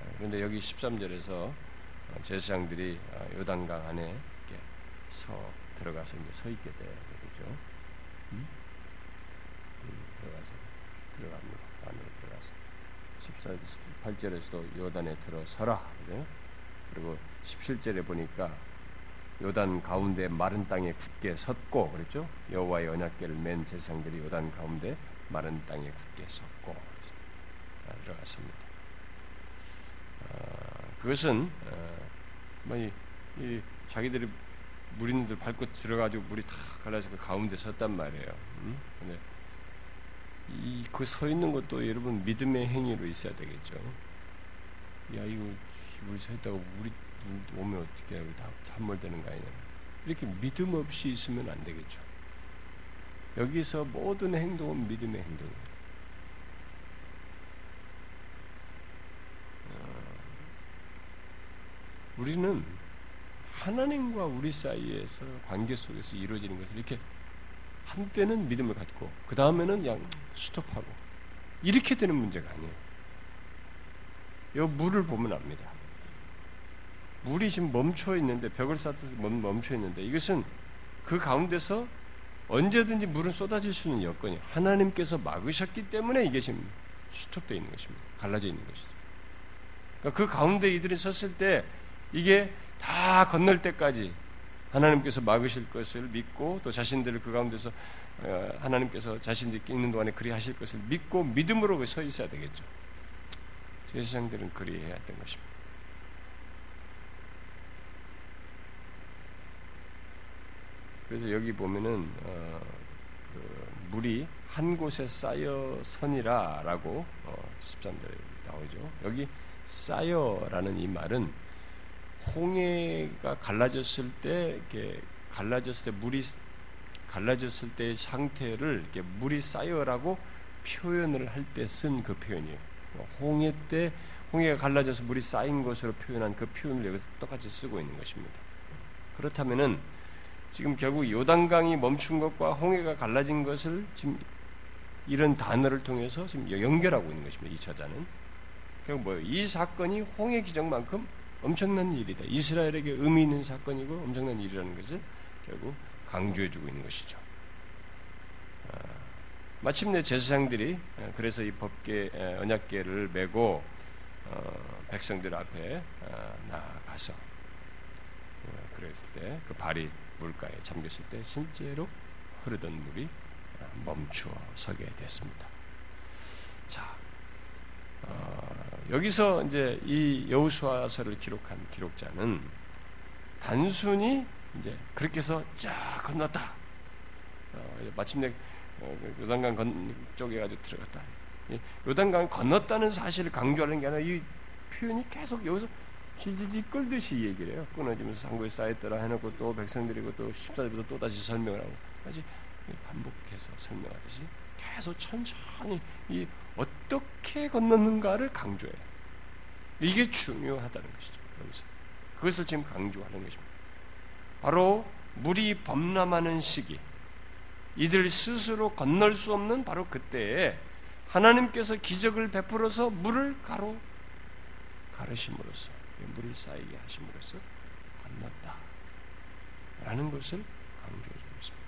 어, 그런데 여기 13절에서 어, 제사장들이 어, 요단강 안에 이렇게 서 들어가서 이제 서 있게 되죠. 음? 음, 들어가서 들어갑니다. 안으로 들어가서 14, 8절에서도 요단에 들어서라. 그죠? 그리고 17절에 보니까 요단 가운데 마른 땅에 굳게 섰고 그랬죠? 여호와의 언약궤를 맨 제사장들이 요단 가운데 마른 땅에 굳게 섰고 아, 들어갔습니다. 어, 그것은 어, 뭐 이, 이 자기들이 데 밟고 들어가지고 물이 다 갈라서 그 가운데 섰단 말이에요. 음? 근데 이그 서 있는 것도 여러분 믿음의 행위로 있어야 되겠죠. 야 이거 물이 서 있다고 물이 오면 어떻게? 다 함몰되는 거 아니냐. 이렇게 믿음 없이 있으면 안 되겠죠. 여기서 모든 행동은 믿음의 행동이에요. 어, 우리는 하나님과 우리 사이에서 관계 속에서 이루어지는 것을 이렇게 한때는 믿음을 갖고 그 다음에는 그냥 스톱하고 이렇게 되는 문제가 아니에요. 이 물을 보면 압니다. 물이 지금 멈춰 있는데 벽을 쌓듯이 멈춰 있는데 이것은 그 가운데서 언제든지 물은 쏟아질 수 있는 여건이 하나님께서 막으셨기 때문에 이게 지금 스톱되어 있는 것입니다. 갈라져 있는 것이죠. 그러니까 그 가운데 이들이 섰을 때 이게 다 건널 때까지 하나님께서 막으실 것을 믿고 또 자신들을 그 가운데서 어, 하나님께서 자신들이 있는 동안에 그리 하실 것을 믿고 믿음으로 서 있어야 되겠죠. 제사장들은 그리해야 했던 것입니다. 그래서 여기 보면은 어, 그 물이 한 곳에 쌓여 선이라라고 어, 13절에 나오죠. 여기 쌓여라는 이 말은 홍해가 갈라졌을 때 이렇게 갈라졌을 때 물이 갈라졌을 때의 상태를 이렇게 물이 쌓여라고 표현을 할 때 쓴 그 표현이에요. 홍해 때 홍해가 갈라져서 물이 쌓인 것으로 표현한 그 표현을 여기서 똑같이 쓰고 있는 것입니다. 그렇다면은 지금 결국 요단강이 멈춘 것과 홍해가 갈라진 것을 지금 이런 단어를 통해서 지금 연결하고 있는 것입니다. 이 저자는. 결국 뭐예요? 이 사건이 홍해 기적만큼 엄청난 일이다. 이스라엘에게 의미 있는 사건이고 엄청난 일이라는 것을 결국 강조해주고 있는 것이죠. 아, 마침내 제사장들이 아, 그래서 이 법계 언약계를 메고 어, 백성들 앞에 아, 나가서 어, 그랬을 때 그 발이 물가에 잠겼을 때 실제로 흐르던 물이 멈추어 서게 됐습니다. 자, 어, 여기서 이제 이 여호수아서를 기록한 기록자는 단순히 이제 그렇게 해서 쫙 건넜다. 어, 마침내 어, 요단강 건 쪽에 가지고 들어갔다. 요단강 건넜다는 사실을 강조하는 게 아니라 이 표현이 계속 여기서 질질질 끌듯이 얘기를 해요. 끊어지면서 상고에 쌓였더라 해놓고 또 백성들이고 또 14절부터 또 다시 설명을 하고 아직 반복해서 설명하듯이 계속 천천히 이 어떻게 건넜는가를 강조해요. 이게 중요하다는 것이죠. 여기서 그것을 지금 강조하는 것입니다. 바로 물이 범람하는 시기, 이들 스스로 건널 수 없는 바로 그때에 하나님께서 기적을 베풀어서 물을 가로 가르심으로써 물이 쌓이게 하심으로써 건넜다. 라는 것을 강조해 주고 있습니다.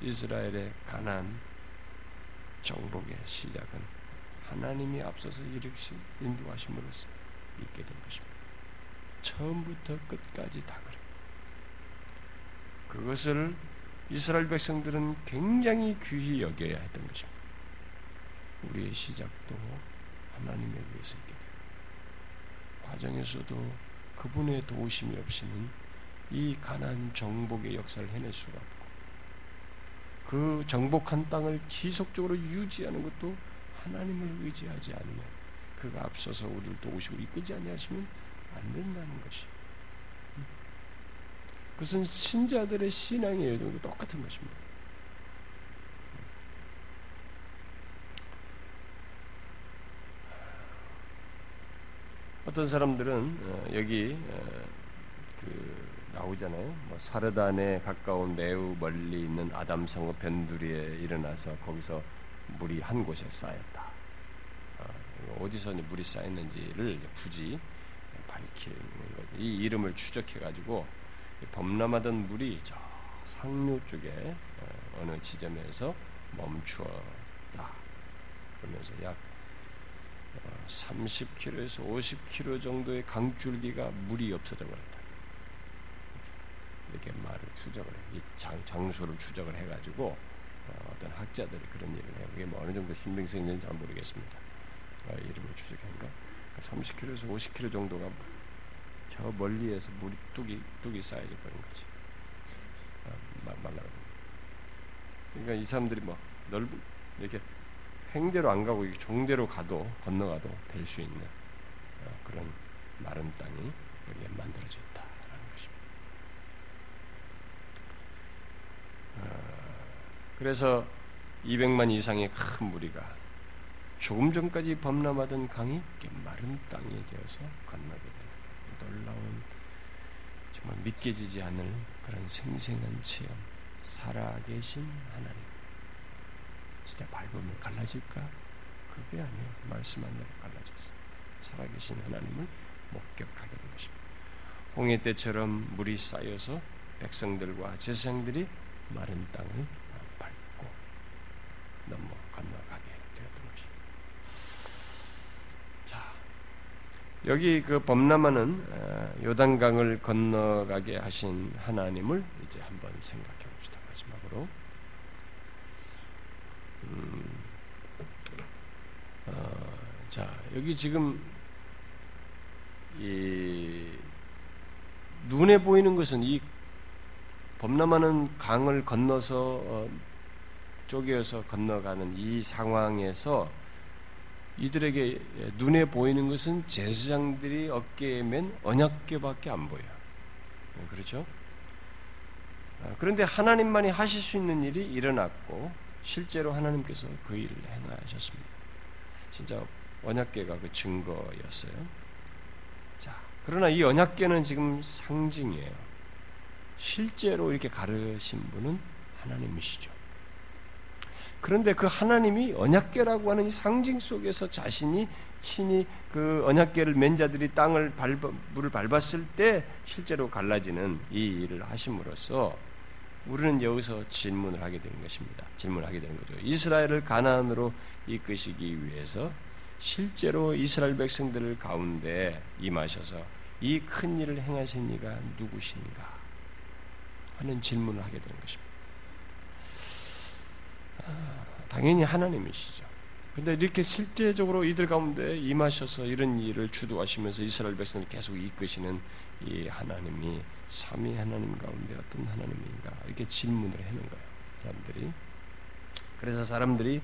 이스라엘의 가난 정복의 시작은 하나님이 앞서서 일으키신 인도하심으로써 있게 된 것입니다. 처음부터 끝까지 다 그래. 그것을 이스라엘 백성들은 굉장히 귀히 여겨야 했던 것입니다. 우리의 시작도 하나님에 의해서 있게. 과정에서도 그분의 도우심이 없이는 이 가난 정복의 역사를 해낼 수가 없고 그 정복한 땅을 지속적으로 유지하는 것도 하나님을 의지하지 않으면 그가 앞서서 우리를 도우시고 이끄지 아니하시면 안 된다는 것이 그것은 신자들의 신앙의 여정도 똑같은 것입니다. 어떤 사람들은 어, 여기 어, 그 나오잖아요. 뭐 사르단에 가까운 매우 멀리 있는 아담성읍 변두리에 일어나서 거기서 물이 한 곳에 쌓였다. 어, 어디서 물이 쌓였는지를 굳이 밝히는 것. 이 이름을 추적해 가지고 범람하던 물이 저 상류 쪽에 어느 지점에서 멈추었다. 그러면서 약 30km에서 50km 정도의 강줄기가 물이 없어져 버렸다. 이렇게 말을 추적을 해. 이 장, 장소를 추적을 해가지고 어, 떤 학자들이 그런 일을 해요. 이게 뭐 어느 정도 신빙성이 있는지 잘 모르겠습니다. 어, 이름을 추적한가? 30km에서 50km 정도가 저 멀리에서 물이 뚝이 뚝이 쌓여져 버린 거지. 어, 말라. 그러니까 이 사람들이 뭐 넓은 이렇게 행대로 안 가고 종대로 가도 건너가도 될 수 있는 어, 그런 마른 땅이 여기에 만들어져 있다라는 것입니다. 어, 그래서 200만 이상의 큰 무리가 조금 전까지 범람하던 강이 마른 땅이 되어서 건너게 되는 놀라운 정말 믿겨지지 않을 그런 생생한 체험 살아계신 하나님 진짜 밟으면 갈라질까? 그게 아니에요. 말씀 한 대로 갈라졌어. 살아계신 하나님을 목격하게 된 것입니다. 홍해 때처럼 물이 쌓여서 백성들과 제사장들이 마른 땅을 밟고 넘어 건너가게 되었던 것입니다. 자, 여기 그 범람하는 어, 요단강을 건너가게 하신 하나님을 이제 한번 생각해 봅시다. 마지막으로. 음, 어, 자 여기 지금 이 눈에 보이는 것은 이 범람하는 강을 건너서 어, 쪼개어서 건너가는 이 상황에서 이들에게 눈에 보이는 것은 제사장들이 어깨에 맨 언약궤밖에 안 보여요. 그렇죠? 아, 그런데 하나님만이 하실 수 있는 일이 일어났고 실제로 하나님께서 그 일을 행하셨습니다. 진짜 언약계가 그 증거였어요. 자, 그러나 이 언약계는 지금 상징이에요. 실제로 이렇게 가르신 분은 하나님이시죠. 그런데 그 하나님이 언약계라고 하는 이 상징 속에서 자신이 친히 그 언약계를 맨 자들이 땅을 밟아, 물을 밟았을 때 실제로 갈라지는 이 일을 하심으로써 우리는 여기서 질문을 하게 되는 것입니다. 질문하게 되는 거죠. 이스라엘을 가나안으로 이끄시기 위해서 실제로 이스라엘 백성들 가운데 임하셔서 이 큰 일을 행하신 이가 누구신가 하는 질문을 하게 되는 것입니다. 아, 당연히 하나님이시죠. 근데 이렇게 실제적으로 이들 가운데 임하셔서 이런 일을 주도하시면서 이스라엘 백성을 계속 이끄시는 이 하나님이 삼위 하나님 가운데 어떤 하나님인가 이렇게 질문을 해는 거예요. 사람들이. 그래서 사람들이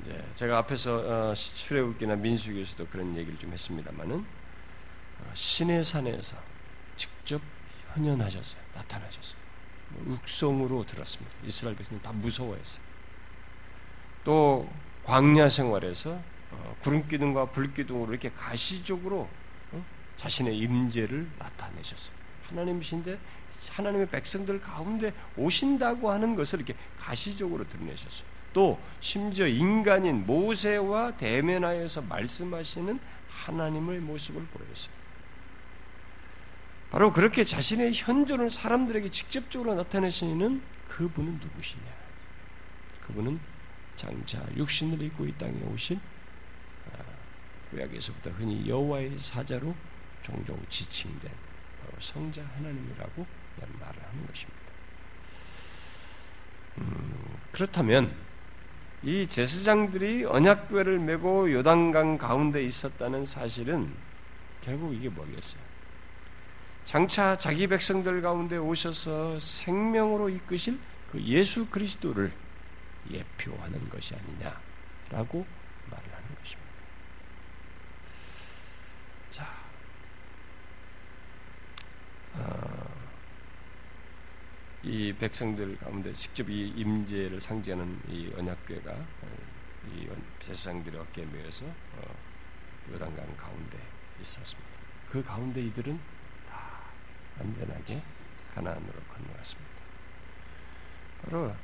이제 제가 앞에서 어, 출애굽기나 민수기에서도 그런 얘기를 좀 했습니다만은 어, 신의 산에서 직접 현현하셨어요. 나타나셨어요. 뭐 육성으로 들었습니다. 이스라엘 백성들 다 무서워했어요. 또 광야 생활에서 어, 구름 기둥과 불 기둥으로 이렇게 가시적으로 어? 자신의 임재를 나타내셨어요. 하나님이신데 하나님의 백성들 가운데 오신다고 하는 것을 이렇게 가시적으로 드러내셨어요. 또 심지어 인간인 모세와 대면하여서 말씀하시는 하나님의 모습을 보였어요. 바로 그렇게 자신의 현존을 사람들에게 직접적으로 나타내시는 그분은 누구시냐? 그분은 장차 육신을 입고 이 땅에 오신 아, 구약에서부터 흔히 여호와의 사자로 종종 지칭된 성자 하나님이라고 말을 하는 것입니다. 음, 그렇다면 이 제사장들이 언약궤를 메고 요단강 가운데 있었다는 사실은 결국 이게 뭐겠어요? 장차 자기 백성들 가운데 오셔서 생명으로 이끄실 그 예수 그리스도를 예표하는 것이 아니냐라고 말을 하는 것입니다. 자, 어, 이 백성들 가운데 직접 이 임재를 상징하는 이 언약궤가 이 제사장들의 어깨에 매여서 어, 요단강 가운데 있었습니다. 그 가운데 이들은 다 안전하게 가나안으로 건너갔습니다. 바로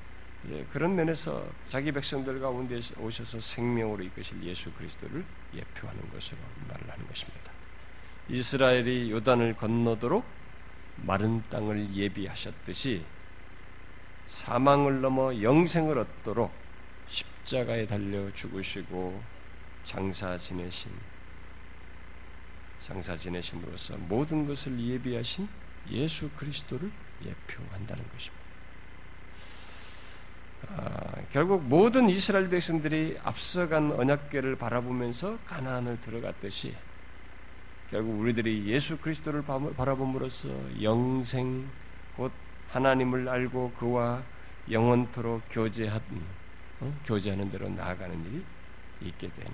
예, 그런 면에서 자기 백성들 가운데 오셔서 생명으로 이끄실 예수 그리스도를 예표하는 것으로 말을 하는 것입니다. 이스라엘이 요단을 건너도록 마른 땅을 예비하셨듯이 사망을 넘어 영생을 얻도록 십자가에 달려 죽으시고 장사 지내신 장사 지내심으로써 모든 것을 예비하신 예수 그리스도를 예표한다는 것입니다. 아, 결국 모든 이스라엘 백성들이 앞서간 언약궤를 바라보면서 가나안을 들어갔듯이 결국 우리들이 예수 그리스도를 바라봄으로써 영생 곧 하나님을 알고 그와 영원토록 교제하, 어? 교제하는 대로 나아가는 일이 있게 되는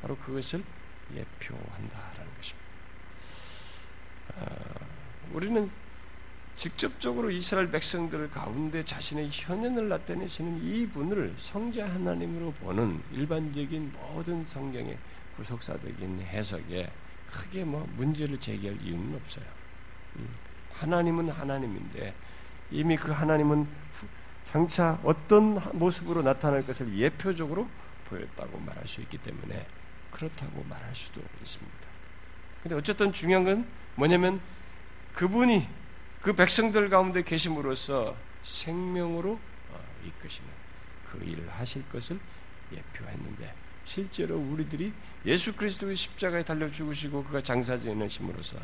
바로 그것을 예표한다라는 것입니다. 아, 우리는 직접적으로 이스라엘 백성들 가운데 자신의 현현을 나타내시는 이 분을 성자 하나님으로 보는 일반적인 모든 성경의 구속사적인 해석에 크게 뭐 문제를 제기할 이유는 없어요. 음, 하나님은 하나님인데 이미 그 하나님은 장차 어떤 모습으로 나타날 것을 예표적으로 보였다고 말할 수 있기 때문에 그렇다고 말할 수도 있습니다. 근데 어쨌든 중요한 건 뭐냐면 그분이 그 백성들 가운데 계심으로써 생명으로 어, 이끄시는 그 일을 하실 것을 예표했는데 실제로 우리들이 예수 그리스도의 십자가에 달려 죽으시고 그가 장사 지내심으로써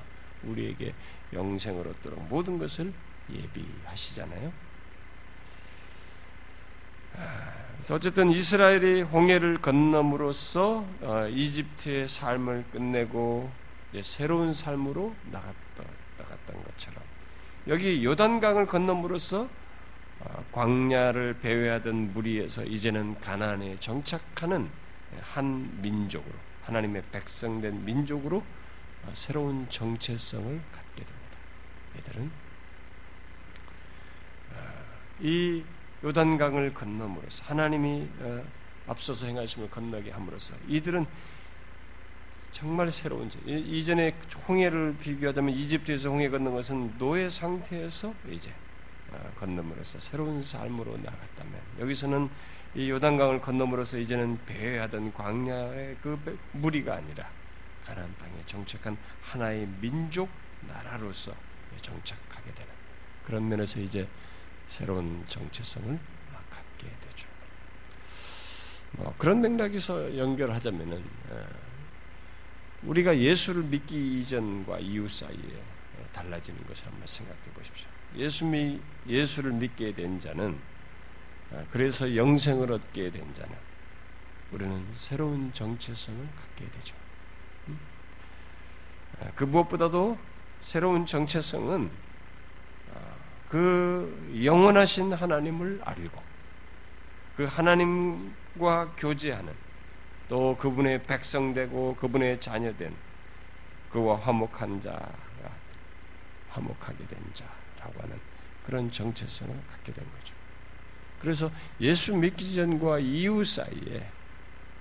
우리에게 영생을 얻도록 모든 것을 예비하시잖아요. 아, 그래서 어쨌든 이스라엘이 홍해를 건너므로써 어, 이집트의 삶을 끝내고 새로운 삶으로 나갔던 것처럼 여기 요단강을 건너므로써 어, 광야를 배회하던 무리에서 이제는 가나안에 정착하는 한 민족으로 하나님의 백성된 민족으로 어, 새로운 정체성을 갖게 됩니다. 이들은 어, 이 요단강을 건너므로써 하나님이 앞서서 행하심을 건너게 함으로써 이들은 정말 새로운 제 이전에 홍해를 비교하자면 이집트에서 홍해 건넌 것은 노예 상태에서 이제 어, 건너므로써 새로운 삶으로 나갔다면 여기서는 이 요단강을 건너므로써 이제는 배회하던 광야의 그 무리가 아니라 가나안 땅에 정착한 하나의 민족 나라로서 정착하게 되는 그런 면에서 이제 새로운 정체성을 갖게 되죠. 뭐 그런 맥락에서 연결하자면은 어, 우리가 예수를 믿기 이전과 이후 사이에 달라지는 것을 한번 생각해 보십시오. 예수 미, 예수를 믿게 된 자는 아, 그래서 영생을 얻게 된 자는 우리는 새로운 정체성을 갖게 되죠. 음? 아, 그 무엇보다도 새로운 정체성은 아, 그 영원하신 하나님을 알고 그 하나님과 교제하는 또 그분의 백성되고 그분의 자녀된 그와 화목한 자가 화목하게 된 자라고 하는 그런 정체성을 갖게 된 거죠. 그래서 예수 믿기 전과 이후 사이에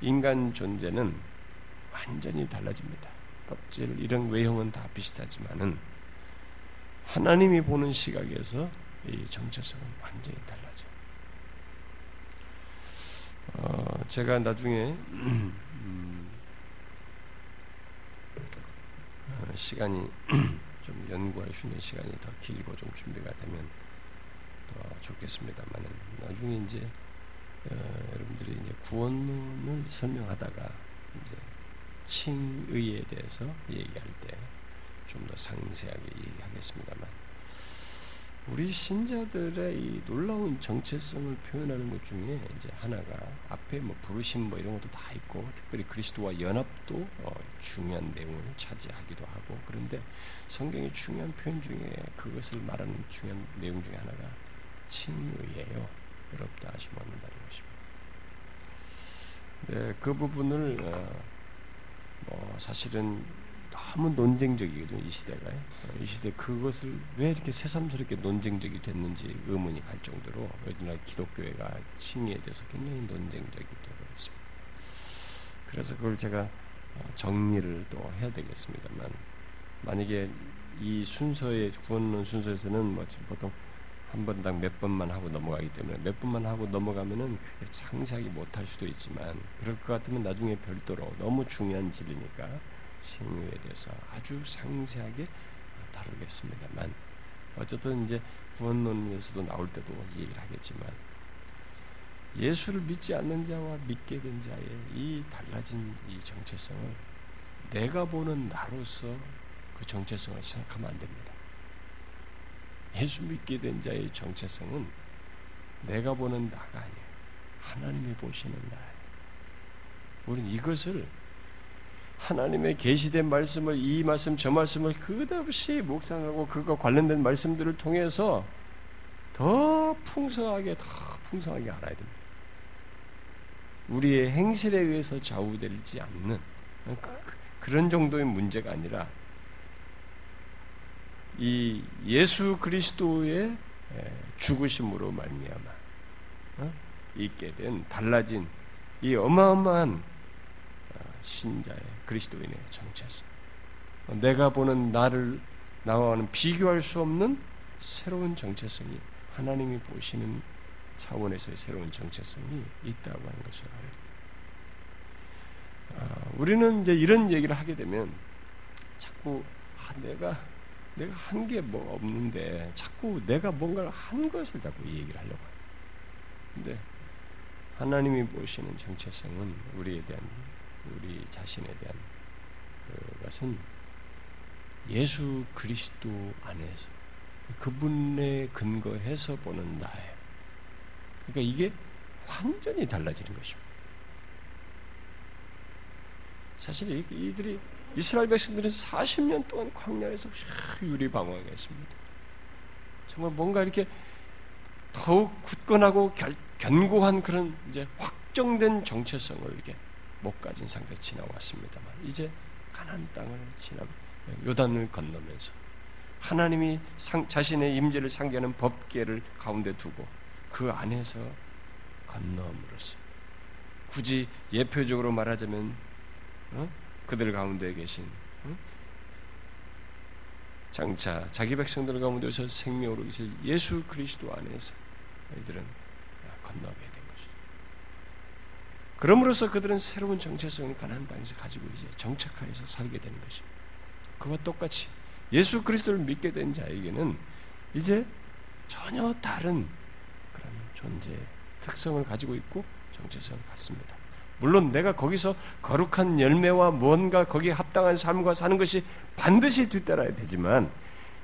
인간 존재는 완전히 달라집니다. 껍질 이런 외형은 다 비슷하지만은 하나님이 보는 시각에서 이 정체성은 완전히 달라져. 어, 제가 나중에 음, 어, 시간이 좀 연구할 수 있는 시간이 더 길고 좀 준비가 되면 더 좋겠습니다만은 나중에 이제 어, 여러분들이 이제 구원을 설명하다가 이제 칭의에 대해서 얘기할 때 좀 더 상세하게 얘기하겠습니다만 우리 신자들의 이 놀라운 정체성을 표현하는 것 중에 이제 하나가 앞에 뭐 부르심 뭐 이런 것도 다 있고 특별히 그리스도와 연합도 어 중요한 내용을 차지하기도 하고 그런데 성경의 중요한 표현 중에 그것을 말하는 중요한 내용 중에 하나가 칭의예요. 어렵다 하시면 다는 것입니다. 네, 그 부분을 어, 뭐 사실은 너무 논쟁적이거든요. 이 시대가 이 시대 그것을 왜 이렇게 새삼스럽게 논쟁적이 됐는지 의문이 갈 정도로 우리나라 기독교회가 칭의에 대해서 굉장히 논쟁적이 되고 있습니다. 그래서 그걸 제가 어, 정리를 또 해야 되겠습니다만 만약에 이 순서의 구원론 순서에서는 뭐 보통 한 번당 몇 번만 하고 넘어가기 때문에 몇 번만 하고 넘어가면은 그게 상세하게 못할 수도 있지만 그럴 것 같으면 나중에 별도로 너무 중요한 진리니까 칭의에 대해서 아주 상세하게 다루겠습니다만 어쨌든 이제 구원론에서도 나올 때도 얘기를 하겠지만 예수를 믿지 않는 자와 믿게 된 자의 이 달라진 이 정체성을 내가 보는 나로서 그 정체성을 생각하면 안 됩니다. 예수 믿게 된 자의 정체성은 내가 보는 나가 아니에요. 하나님이 보시는 나예요. 우리는 이것을 하나님의 계시된 말씀을 이 말씀 저 말씀을 끝없이 묵상하고 그거 관련된 말씀들을 통해서 더 풍성하게 더 풍성하게 알아야 됩니다. 우리의 행실에 의해서 좌우되지 않는 그, 런 정도의 문제가 아니라 이 예수 그리스도의 죽으심으로 말미암아 어? 있게 된 달라진 이 어마어마한 신자의 그리스도인의 정체성. 내가 보는 나를 나와는 비교할 수 없는 새로운 정체성이 하나님이 보시는 차원에서의 새로운 정체성이 있다고 하는 것을 알아야 아, 우리는 이제 이런 얘기를 하게 되면 자꾸 아, 내가 내가 한 게 뭐 없는데 자꾸 내가 뭔가를 한 것을 자꾸 얘기를 하려고 해요. 근데 하나님이 보시는 정체성은 우리에 대한 우리 자신에 대한 그것은 예수 그리스도 안에서 그분에 근거해서 보는 나예요. 그러니까 이게 완전히 달라지는 것입니다. 사실 이들이 이스라엘 백성들은 40년 동안 광야에서 유리방황했습니다. 정말 뭔가 이렇게 더욱 굳건하고 결, 견고한 그런 이제 확정된 정체성을 이렇게 못 가진 상태 지나왔습니다만 이제 가난 땅을 지나 요단을 건너면서 하나님이 상, 자신의 임재를 상징하는 법계를 가운데 두고 그 안에서 건너므로써 굳이 예표적으로 말하자면 어? 그들 가운데 계신 어? 장차 자기 백성들 가운데서 생명으로 계실 예수 그리스도 안에서 이들은 건너게 돼. 그럼으로써 그들은 새로운 정체성을 가난안 땅에서 가지고 이제 정착하여서 살게 되는 것입니다. 그와 똑같이 예수 그리스도를 믿게 된 자에게는 이제 전혀 다른 그런 존재 특성을 가지고 있고 정체성을 갖습니다. 물론 내가 거기서 거룩한 열매와 무언가 거기에 합당한 삶과 사는 것이 반드시 뒤따라야 되지만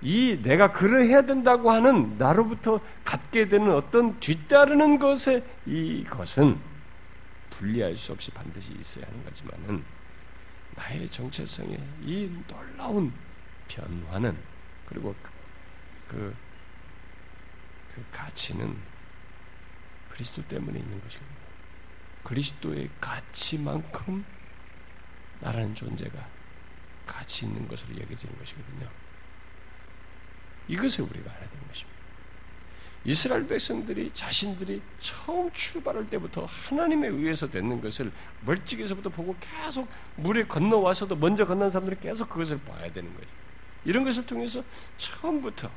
이 내가 그러해야 된다고 하는 나로부터 갖게 되는 어떤 뒤따르는 것의 이것은 분리할 수 없이 반드시 있어야 하는 거지만은 나의 정체성의 이 놀라운 변화는 그리고 그, 그, 그 가치는 그리스도 때문에 있는 것입니다. 그리스도의 가치만큼 나라는 존재가 가치 있는 것으로 여겨지는 것이거든요. 이것을 우리가 알아야 되는 것입니다. 이스라엘 백성들이 자신들이 처음 출발할 때부터 하나님에 의해서 됐는 것을 멀찍이서부터 보고 계속 물에 건너와서도 먼저 건넌 사람들이 계속 그것을 봐야 되는 거죠. 이런 것을 통해서 처음부터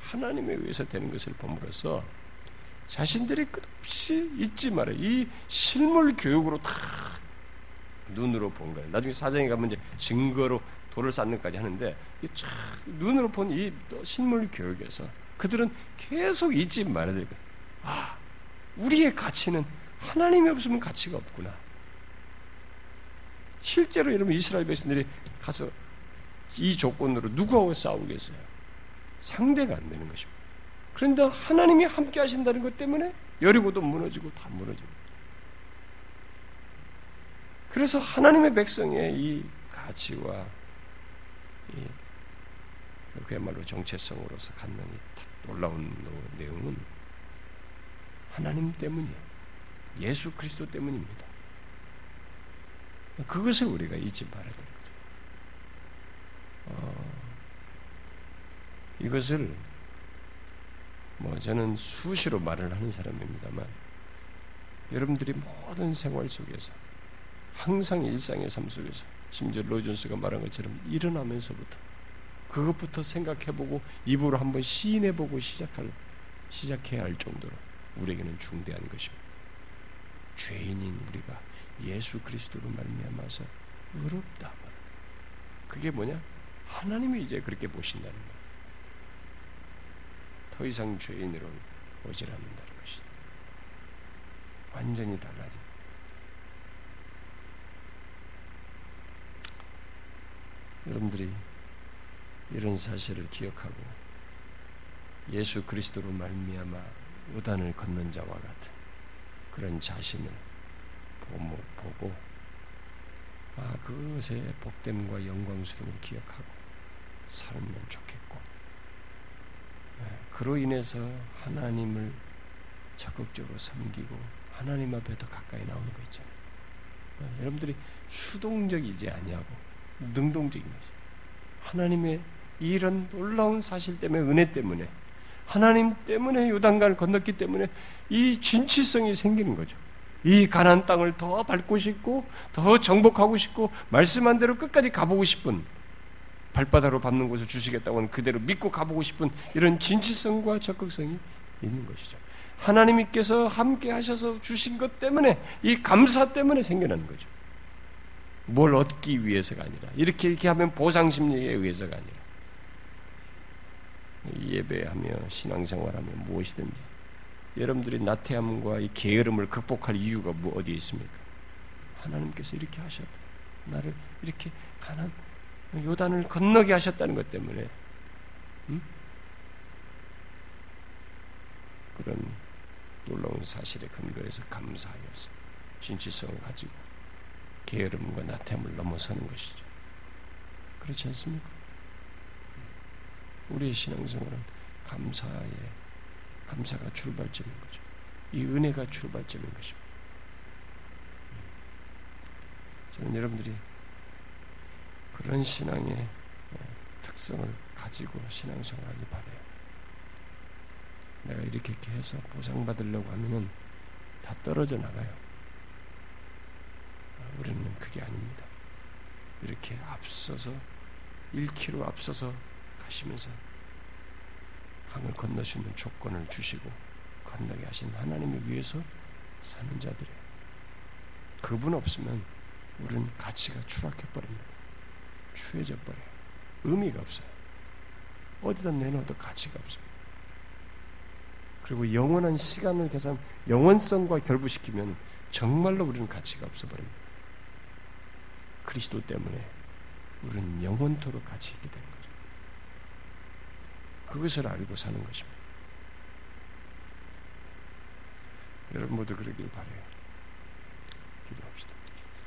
하나님에 의해서 되는 것을 봄으로써 자신들이 끝없이 잊지 말아요. 이 실물 교육으로 다 눈으로 본 거예요. 나중에 사정에 가면 이제 증거로 돌을 쌓는까지 하는데 눈으로 본 이 실물 교육에서 그들은 계속 잊지 말아야 될 거예요. 아, 우리의 가치는 하나님이 없으면 가치가 없구나. 실제로 여러분 이스라엘 백성들이 가서 이 조건으로 누구하고 싸우겠어요? 상대가 안 되는 것입니다. 그런데 하나님이 함께 하신다는 것 때문에 여리고도 무너지고 다 무너지고. 그래서 하나님의 백성의 이 가치와 이 그야말로 정체성으로서 갖는 이 놀라운 내용은 하나님 때문이에요. 예수 그리스도 때문입니다. 그것을 우리가 잊지 말아야 되는 거죠. 어, 이것을 뭐 저는 수시로 말을 하는 사람입니다만 여러분들이 모든 생활 속에서 항상 일상의 삶 속에서 심지어 로존스가 말한 것처럼 일어나면서부터 그것부터 생각해보고 입으로 한번 시인해보고 시작할 시작해야 할 정도로 우리에게는 중대한 것입니다. 죄인인 우리가 예수 그리스도로 말미암아서 의롭다. 그게 뭐냐? 하나님이 이제 그렇게 보신다는 거예요. 더 이상 죄인으로 오질 않는다는 것이다. 완전히 달라진. 여러분들이 이런 사실을 기억하고 예수 그리스도로 말미암아 요단을 걷는 자와 같은 그런 자신을 보고 아 그것의 복됨과 영광스러움을 기억하고 살면 좋겠고 예, 그로 인해서 하나님을 적극적으로 섬기고 하나님 앞에 더 가까이 나오는 거 있잖아요. 예, 여러분들이 수동적이지 아니하고 능동적인 것이 하나님의 이런 놀라운 사실 때문에 은혜 때문에 하나님 때문에 요단강을 건넜기 때문에 이 진치성이 생기는 거죠. 이 가난 땅을 더 밟고 싶고 더 정복하고 싶고 말씀한 대로 끝까지 가보고 싶은 발바닥으로 밟는 곳을 주시겠다고는 그대로 믿고 가보고 싶은 이런 진치성과 적극성이 있는 것이죠. 하나님께서 함께 하셔서 주신 것 때문에 이 감사 때문에 생겨나는 거죠. 뭘 얻기 위해서가 아니라 이렇게 이렇게 하면 보상 심리에 의해서가 아니라 예배하며 신앙생활하며 무엇이든지 여러분들이 나태함과 이 게으름을 극복할 이유가 뭐 어디에 있습니까? 하나님께서 이렇게 하셨다. 나를 이렇게 가난 요단을 건너게 하셨다는 것 때문에 음? 그런 놀라운 사실에 근거해서 감사하여서 진실성을 가지고 게으름과 나태함을 넘어서는 것이죠. 그렇지 않습니까? 우리의 신앙생활은 감사의 감사가 출발점인 거죠. 이 은혜가 출발점인 것입니다. 저는 여러분들이 그런 신앙의 특성을 가지고 신앙생활하기 바래요. 내가 이렇게 해서 보상받으려고 하면은 다 떨어져 나가요. 우리는 그게 아닙니다. 이렇게 앞서서 1km 앞서서 가시면서 강을 건널 수 있는 조건을 주시고 건너게 하신 하나님을 위해서 사는 자들이에요. 그분 없으면 우리는 가치가 추락해 버립니다. 추해져 버려요. 의미가 없어요. 어디다 내놓아도 가치가 없습니다. 그리고 영원한 시간을 계산, 영원성과 결부시키면 정말로 우리는 가치가 없어 버립니다. 그리스도 때문에 우리는 영원토록 가치 있게 되는 거죠. 그것을 알고 사는 것입니다. 여러분 모두 그러길 바래요.